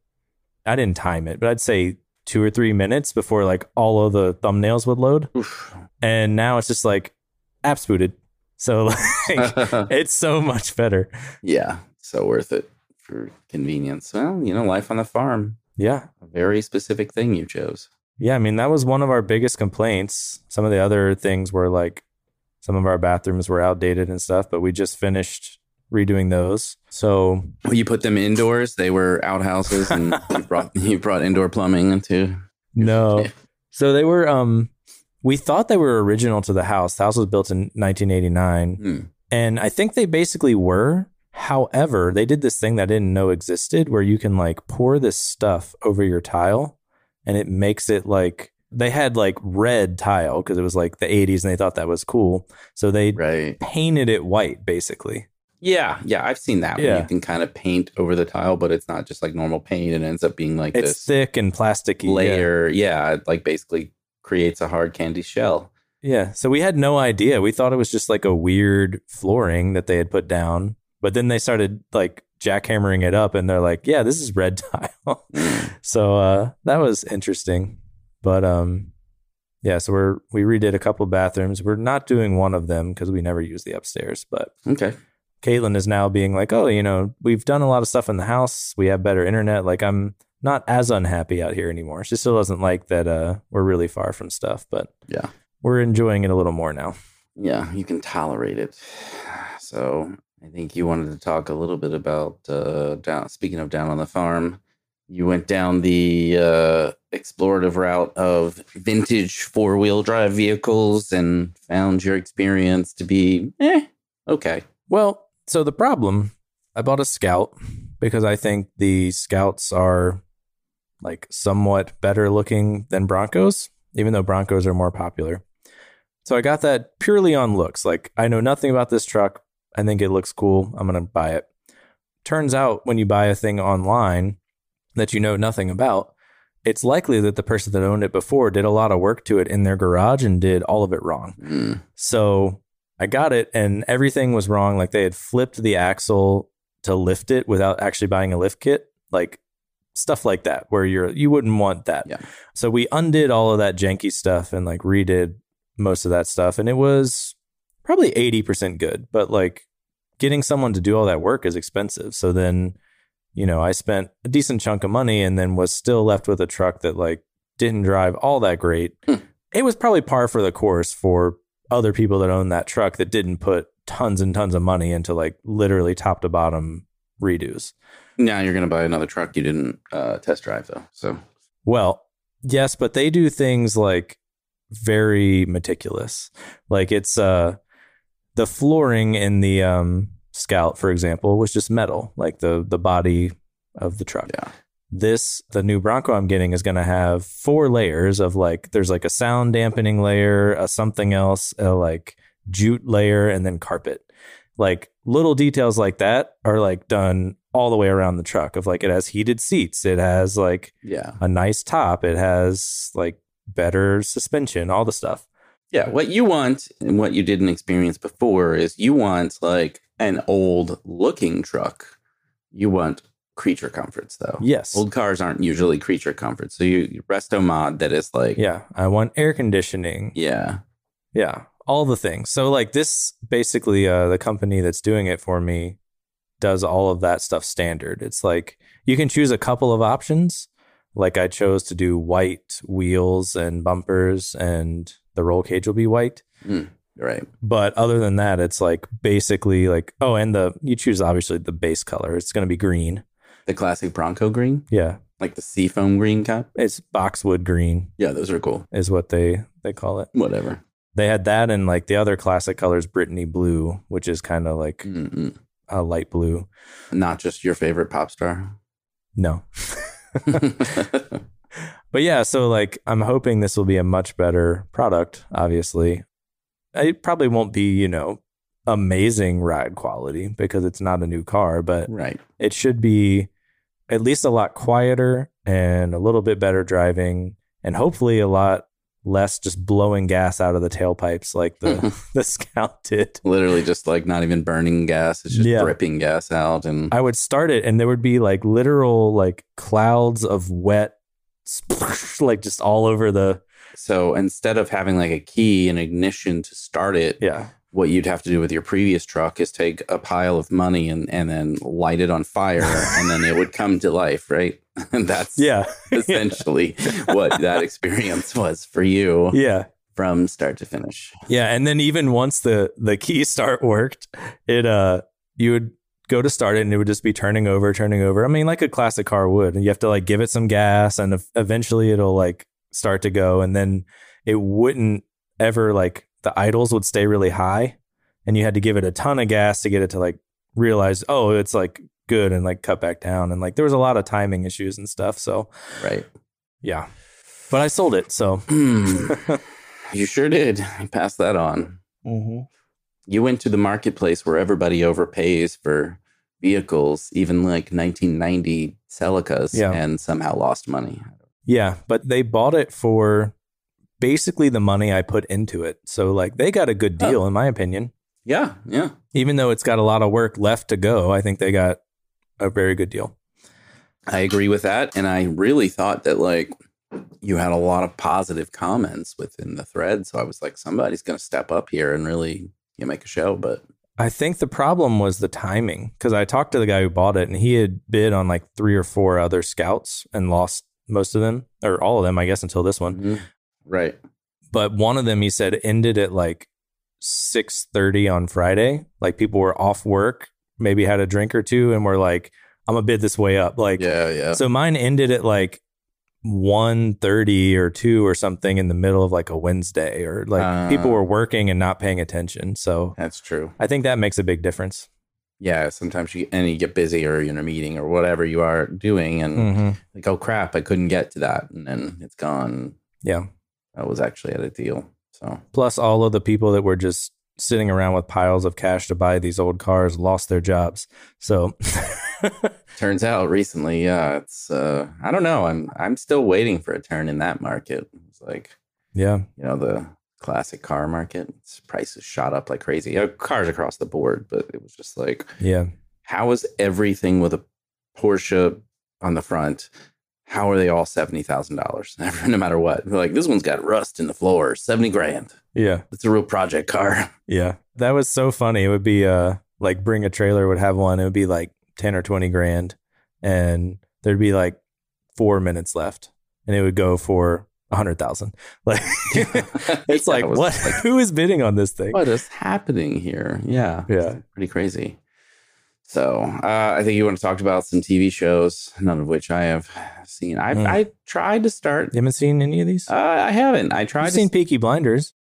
I didn't time it, but I'd say two or three minutes before like all of the thumbnails would load. oof. And now it's just like apps booted. So like it's so much better. yeah, so worth it for convenience. Well, you know, life on the farm, Yeah. a very specific thing you chose. Yeah. I mean, that was one of our biggest complaints. Some of the other things were like some of our bathrooms were outdated and stuff, but we just finished redoing those. So Well, you put them indoors; they were outhouses, and you brought you brought indoor plumbing into. No. So they were um we thought they were original to the house. The house was built in 1989 Hmm. and I think they basically were. However, they did this thing that I didn't know existed where you can like pour this stuff over your tile and it makes it like they had like red tile because it was like the 80s and they thought that was cool. So they Right. painted it white basically. Yeah, yeah, I've seen that. Yeah. You can kind of paint over the tile, but it's not just like normal paint. It ends up being like It's this thick and plasticky. yeah. layer. Yeah. it like basically creates a hard candy shell. Yeah. So we had no idea. We thought it was just like a weird flooring that they had put down. But then they started like jackhammering it up and they're like, yeah, this is red tile. So uh, that was interesting. But um, yeah, so we're we redid a couple bathrooms. We're not doing one of them because we never use the upstairs. But Okay. Caitlin is now being like, oh, you know, we've done a lot of stuff in the house. We have better internet. Like I'm not as unhappy out here anymore. She still doesn't like that uh, we're really far from stuff, but Yeah. we're enjoying it a little more now. Yeah, you can tolerate it. So I think you wanted to talk a little bit about uh, down. Speaking of down on the farm, you went down the uh, explorative route of vintage four wheel drive vehicles and found your experience to be eh, okay. Well, so the problem, I bought a Scout because I think the Scouts are like somewhat better looking than Broncos, even though Broncos are more popular. So I got that purely on looks. Like I know nothing about this truck. I think it looks cool. I'm going to buy it. Turns out when you buy a thing online that you know nothing about, it's likely that the person that owned it before did a lot of work to it in their garage and did all of it wrong. Mm, So I got it and everything was wrong. Like they had flipped the axle to lift it without actually buying a lift kit. Like stuff like that where you're you wouldn't want that. Yeah. So we undid all of that janky stuff and like redid most of that stuff and it was probably 80% good, but like getting someone to do all that work is expensive. So then, you know, I spent a decent chunk of money and then was still left with a truck that like didn't drive all that great. Hmm. It was probably par for the course for other people that own that truck that didn't put tons and tons of money into like literally top to bottom redos. now you're gonna buy another truck you didn't uh, test drive though. So Well, yes, but they do things like very meticulous. Like it's uh the flooring in the um Scout, for example, was just metal, like the the body of the truck. yeah, This the new Bronco I'm getting is going to have four layers of like there's like a sound dampening layer, a something else, a like jute layer and then carpet. Like little details like that are like done all the way around the truck of like it has heated seats, it has like yeah, a nice top. It has like better suspension, all the stuff. Yeah. What you want and what you didn't experience before is you want like an old looking truck. You want creature comforts though. Yes. Old cars aren't usually creature comforts. So you you resto mod that is like yeah. I want air conditioning. yeah. Yeah. All the things. So like this basically uh the company that's doing it for me does all of that stuff standard. It's like you can choose a couple of options. Like I chose to do white wheels and bumpers and the roll cage will be white. Mm. Right. But other than that, it's like basically like oh, and the you choose obviously the base color. It's going to be green. The classic Bronco green, Yeah, like the seafoam green cap. it's boxwood green Yeah, those are cool. is what they they call it. Whatever. They had that and like the other classic colors, Brittany blue, which is kind of like Mm-mm. a light blue. Not just your favorite pop star. No, but yeah. So mm-hmm. like, I'm hoping this will be a much better product. Obviously, it probably won't be you know amazing ride quality because it's not a new car, but right. it should be at least a lot quieter and a little bit better driving and hopefully a lot less just blowing gas out of the tailpipes like the the scout did Literally just like not even burning gas. It's just Yeah. dripping gas out. And i would start it and there would be like literal like clouds of wet like just all over the so instead of having like a key and ignition to start it, yeah what you'd have to do with your previous truck is take a pile of money and, and then light it on fire and then it would come to life, right? And that's yeah essentially what that experience was for you yeah from start to finish. Yeah, and then even once the the key start worked, it uh you would go to start it and it would just be turning over, turning over. I mean, like a classic car would. And you have to like give it some gas and eventually it'll like start to go and then it wouldn't ever like the idles would stay really high and you had to give it a ton of gas to get it to like realize, oh, it's like good and like cut back down and like there was a lot of timing issues and stuff. So, Right. yeah. But I sold it, so you sure did. You passed that on. mm-hmm. You went to the marketplace where everybody overpays for vehicles, even like 1990 Celicas, Yeah. and somehow lost money. Yeah, but they bought it for basically the money I put into it. So like they got a good oh. deal in my opinion. Yeah, yeah. Even though it's got a lot of work left to go, I think they got a very good deal. I agree with that. And I really thought that like you had a lot of positive comments within the thread. So I was like, somebody's going to step up here and really you make a show. But I think the problem was the timing because I talked to the guy who bought it and he had bid on like three or four other scouts and lost most of them or all of them, I guess, until this one. Mhm. right. But one of them, he said, ended at like six thirty on Friday. Like people were off work, maybe had a drink or two, and were like, "I'm gonna bid this way up." Like, Yeah, yeah. so mine ended at like one thirty or two or something in the middle of like a Wednesday, or like Ah. people were working and not paying attention. So That's true. I think that makes a big difference. Yeah, sometimes you and you get busy or you're in a meeting or whatever you are doing, and Mm-hmm. like, oh crap, I couldn't get to that, and then it's gone. Yeah. That was actually at a deal. So Plus, all of the people that were just sitting around with piles of cash to buy these old cars lost their jobs. So, turns out recently, yeah, it's uh, I don't know. I'm I'm still waiting for a turn in that market. It's like yeah, you know the classic car market. Its prices shot up like crazy. Uh, cars across the board, but it was just like yeah, how is everything with a Porsche on the front? How are they all seventy thousand dollars? No matter what, They're like this one's got rust in the floor, seventy grand. yeah. It's a real project car. Yeah. That was so funny. It would be uh like bring a trailer would have one, it would be like 10 or 20 grand and there'd be like 4 minutes left and it would go for a 100,000. Like it's Yeah, like it what like, who is bidding on this thing? what is happening here? Yeah, Yeah. pretty crazy. So uh, I think you want to talk about some TV shows, none of which I have seen. I Mm. I tried to start. You haven't seen any of these? Uh, I haven't. I tried I've to seen Peaky Blinders.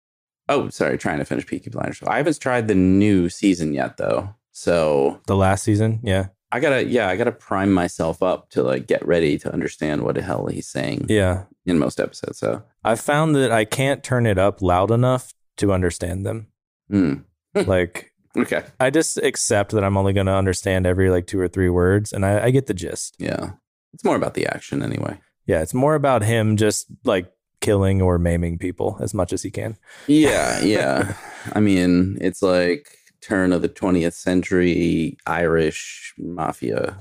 Oh, sorry, trying to finish Peaky Blinders. I haven't tried the new season yet, though. So The last season, yeah. I gotta, yeah, I gotta prime myself up to like get ready to understand what the hell he's saying Yeah. in most episodes. So, I've found that I can't turn it up loud enough to understand them. hmm. like okay, I just accept that I'm only going to understand every like two or three words and I, I get the gist. yeah, it's more about the action anyway. Yeah, it's more about him just like killing or maiming people as much as he can. Yeah, yeah. I mean, it's like turn of the 20th century Irish mafia,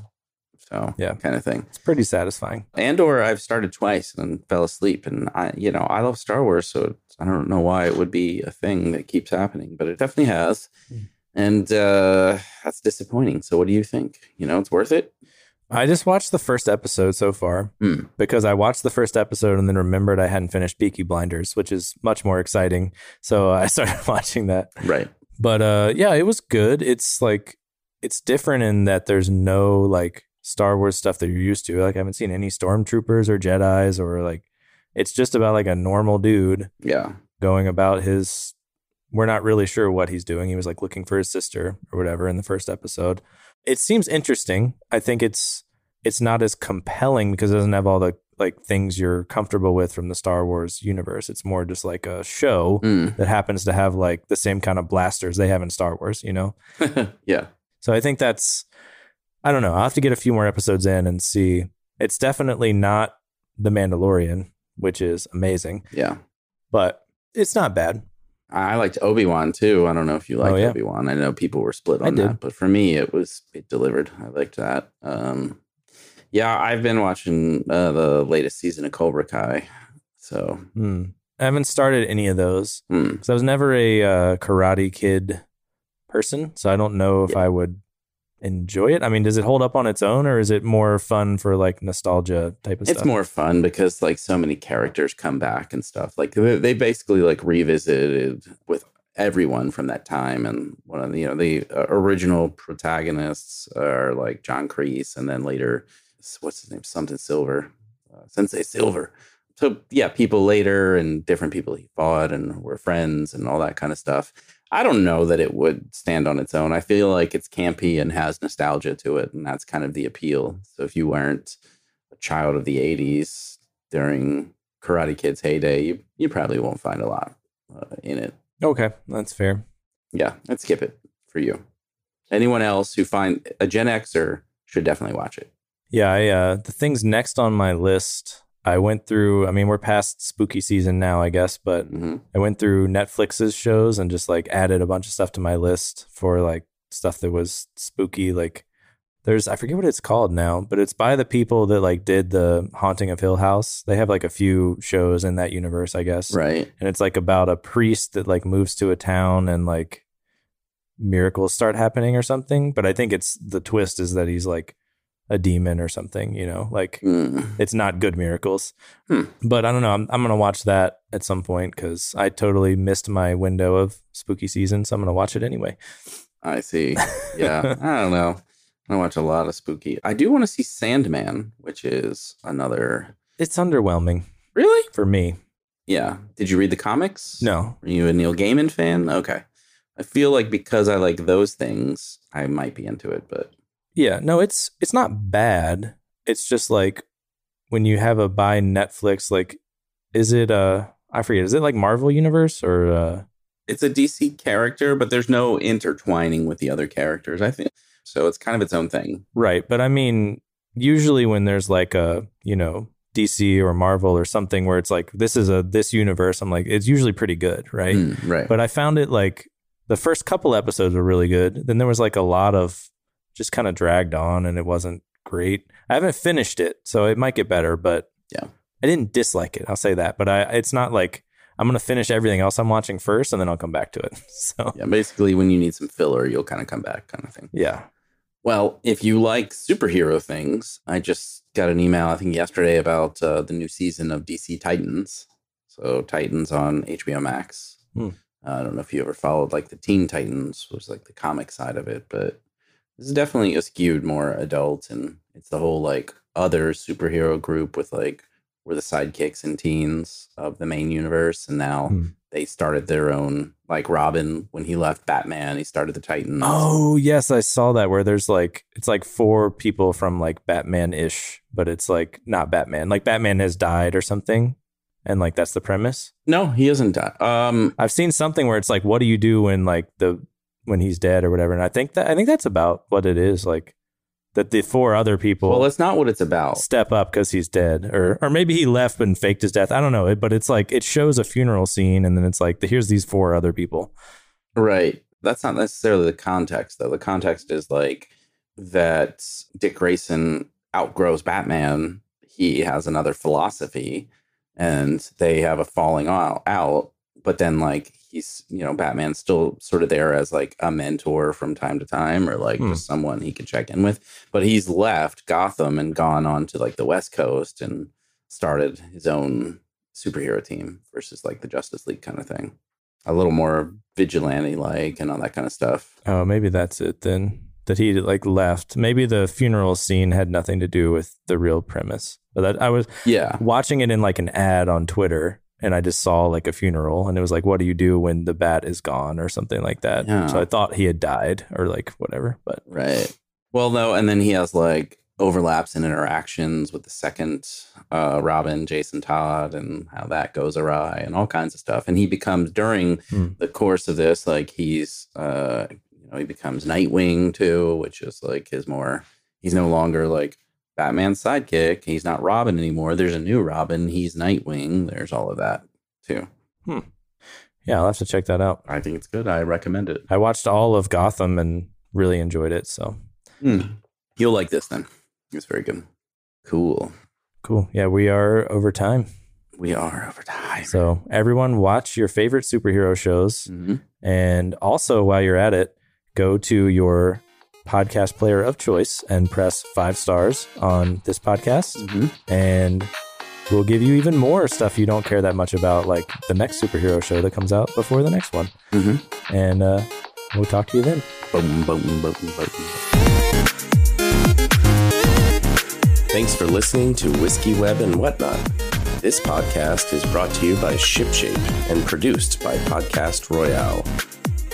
so Yeah. kind of thing. It's pretty satisfying. Andor I've started twice and fell asleep. And I, you know, I love Star Wars, so it's- I don't know why it would be a thing that keeps happening, but it definitely has. Mm. And uh, that's disappointing. So, what do you think? You know, it's worth it. I just watched the first episode so far Hmm. because I watched the first episode and then remembered I hadn't finished Peaky Blinders, which is much more exciting. So I started watching that. Right. But uh yeah, it was good. It's like it's different in that there's no like Star Wars stuff that you're used to. Like I haven't seen any stormtroopers or Jedi's or like it's just about like a normal dude Yeah. going about his we're not really sure what he's doing. He was like looking for his sister or whatever in the first episode. It seems interesting. I think it's it's not as compelling because it doesn't have all the like things you're comfortable with from the Star Wars universe. It's more just like a show Hmm. that happens to have like the same kind of blasters they have in Star Wars, you know? yeah. So I think that's I don't know. I'll have to get a few more episodes in and see. It's definitely not The Mandalorian, which is amazing, Yeah. but it's not bad. I liked Obi Wan too. I don't know if you liked Oh, yeah. Obi Wan. I know people were split on that, but for me, it was it delivered. I liked that. Um, yeah, I've been watching uh, the latest season of Cobra Kai. So, Hmm. I haven't started any of those hmm. because I was never a uh, Karate Kid person, so I don't know if Yeah. I would enjoy it. I mean, does it hold up on its own, or is it more fun for like nostalgia type of it's stuff? It's more fun because like so many characters come back and stuff. Like they they basically like revisited with everyone from that time, and one of the you know the uh, original protagonists are like John Kreese, and then later what's his name something Silver, uh, Sensei Silver. So yeah, people later and different people he fought and were friends and all that kind of stuff. I don't know that it would stand on its own. I feel like it's campy and has nostalgia to it, and that's kind of the appeal. So if you weren't a child of the '80s during Karate Kid's heyday, you you probably won't find a lot uh, in it. okay, that's fair. Yeah, I'd skip it for you. Anyone else who find a Gen Xer should definitely watch it. Yeah, I, uh, the things next on my list, I went through. I mean, we're past spooky season now, I guess, but hmm I went through Netflix's shows and just like added a bunch of stuff to my list for like stuff that was spooky. Like there's I forget what it's called now, but it's by the people that like did the Haunting of Hill House. They have like a few shows in that universe, I guess. Right. And it's like about a priest that like moves to a town and like miracles start happening or something. But I think it's the twist is that he's like a demon or something, you know, like Mm. it's not good miracles. Hmm. But I don't know. I'm, I'm going to watch that at some point because I totally missed my window of spooky season. So I'm going to watch it anyway. I see. Yeah, I don't know. I watch a lot of spooky. I do want to see Sandman, which is another. It's underwhelming Really? for me. Yeah. Did you read the comics? No. Are you a Neil Gaiman fan? Okay. I feel like because I like those things, I might be into it, but Yeah. No, it's it's not bad. It's just like when you have a buy Netflix, like, is it, uh, I forget, is it like Marvel Universe or, uh, it's a DC character, but there's no intertwining with the other characters, I think. So it's kind of its own thing. right. But I mean, usually when there's like a, you know, DC or Marvel or something where it's like, this is a, this universe, I'm like, it's usually pretty good. Right. Mm, right. but I found it like the first couple episodes were really good. Then there was like a lot of just kind of dragged on and it wasn't great. I haven't finished it, so it might get better, but Yeah. I didn't dislike it. I'll say that, but I it's not like I'm going to finish everything else I'm watching first and then I'll come back to it. So, yeah, basically, when you need some filler, you'll kind of come back, kind of thing. yeah. Well, if you like superhero things, I just got an email, I think yesterday, about uh, the new season of DC Titans. So, Titans on HBO Max. Hmm. Uh, I don't know if you ever followed like the Teen Titans, was like the comic side of it, but this is definitely a skewed more adult, and it's the whole like other superhero group with like were the sidekicks and teens of the main universe, and now Hmm. they started their own. Like Robin, when he left Batman, he started the Titans. Oh, yes, I saw that where there's like it's like four people from like Batman-ish, but it's like not Batman. Like Batman has died or something. And like that's the premise. No, he isn't. Um, I've seen something where it's like, what do you do when like the when he's dead or whatever? And I think that I think that's about what it is. Like that the four other people well, that's not what it's about. step up because he's dead, or or maybe he left and faked his death. I don't know. It but it's like it shows a funeral scene, and then it's like here's these four other people. Right. That's not necessarily the context, though. The context is like that Dick Grayson outgrows Batman. He has another philosophy, and they have a falling out. out but then, like he's you know Batman's still sort of there as like a mentor from time to time or like Hmm. just someone he can check in with. But he's left Gotham and gone on to like the West Coast and started his own superhero team versus like the Justice League kind of thing. A little more vigilante like and all that kind of stuff. Oh, maybe that's it then. That he like left. Maybe the funeral scene had nothing to do with the real premise. But that I was Yeah. watching it in like an ad on Twitter and I just saw like a funeral and it was like, what do you do when the bat is gone or something like that. Yeah. So I thought he had died or like whatever. But Right. Well, no, and then he has like overlaps and interactions with the second uh, Robin, Jason Todd, and how that goes awry and all kinds of stuff. And he becomes during Hmm. the course of this, like he's, uh, you know, he becomes Nightwing too, which is like his more. He's no longer like Batman's sidekick. He's not Robin anymore. There's a new Robin. He's Nightwing. There's all of that too. yeah, I'll have to check that out. I think it's good. I recommend it. I watched all of Gotham and really enjoyed it. So Hmm. You'll like this then. It's very good. Cool. cool. Yeah, we are over time. We are over time. So everyone watch your favorite superhero shows. Mhm. And also, while you're at it, go to your podcast player of choice and press five stars on this podcast. Mhm. And we'll give you even more stuff you don't care that much about, like the next superhero show that comes out before the next one. Mhm. And uh, we'll talk to you then. Boom, boom, boom, boom. Thanks for listening to Whiskey Web and Whatnot. This podcast is brought to you by ShipShape and produced by Podcast Royale.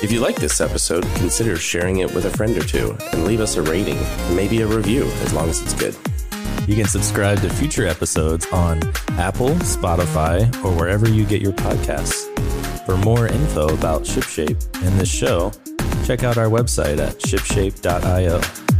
If you like this episode, consider sharing it with a friend or two and leave us a rating and maybe a review as long as it's good. You can subscribe to future episodes on Apple, Spotify, or wherever you get your podcasts. For more info about ShipShape and this show, check out our website at shipshape.io.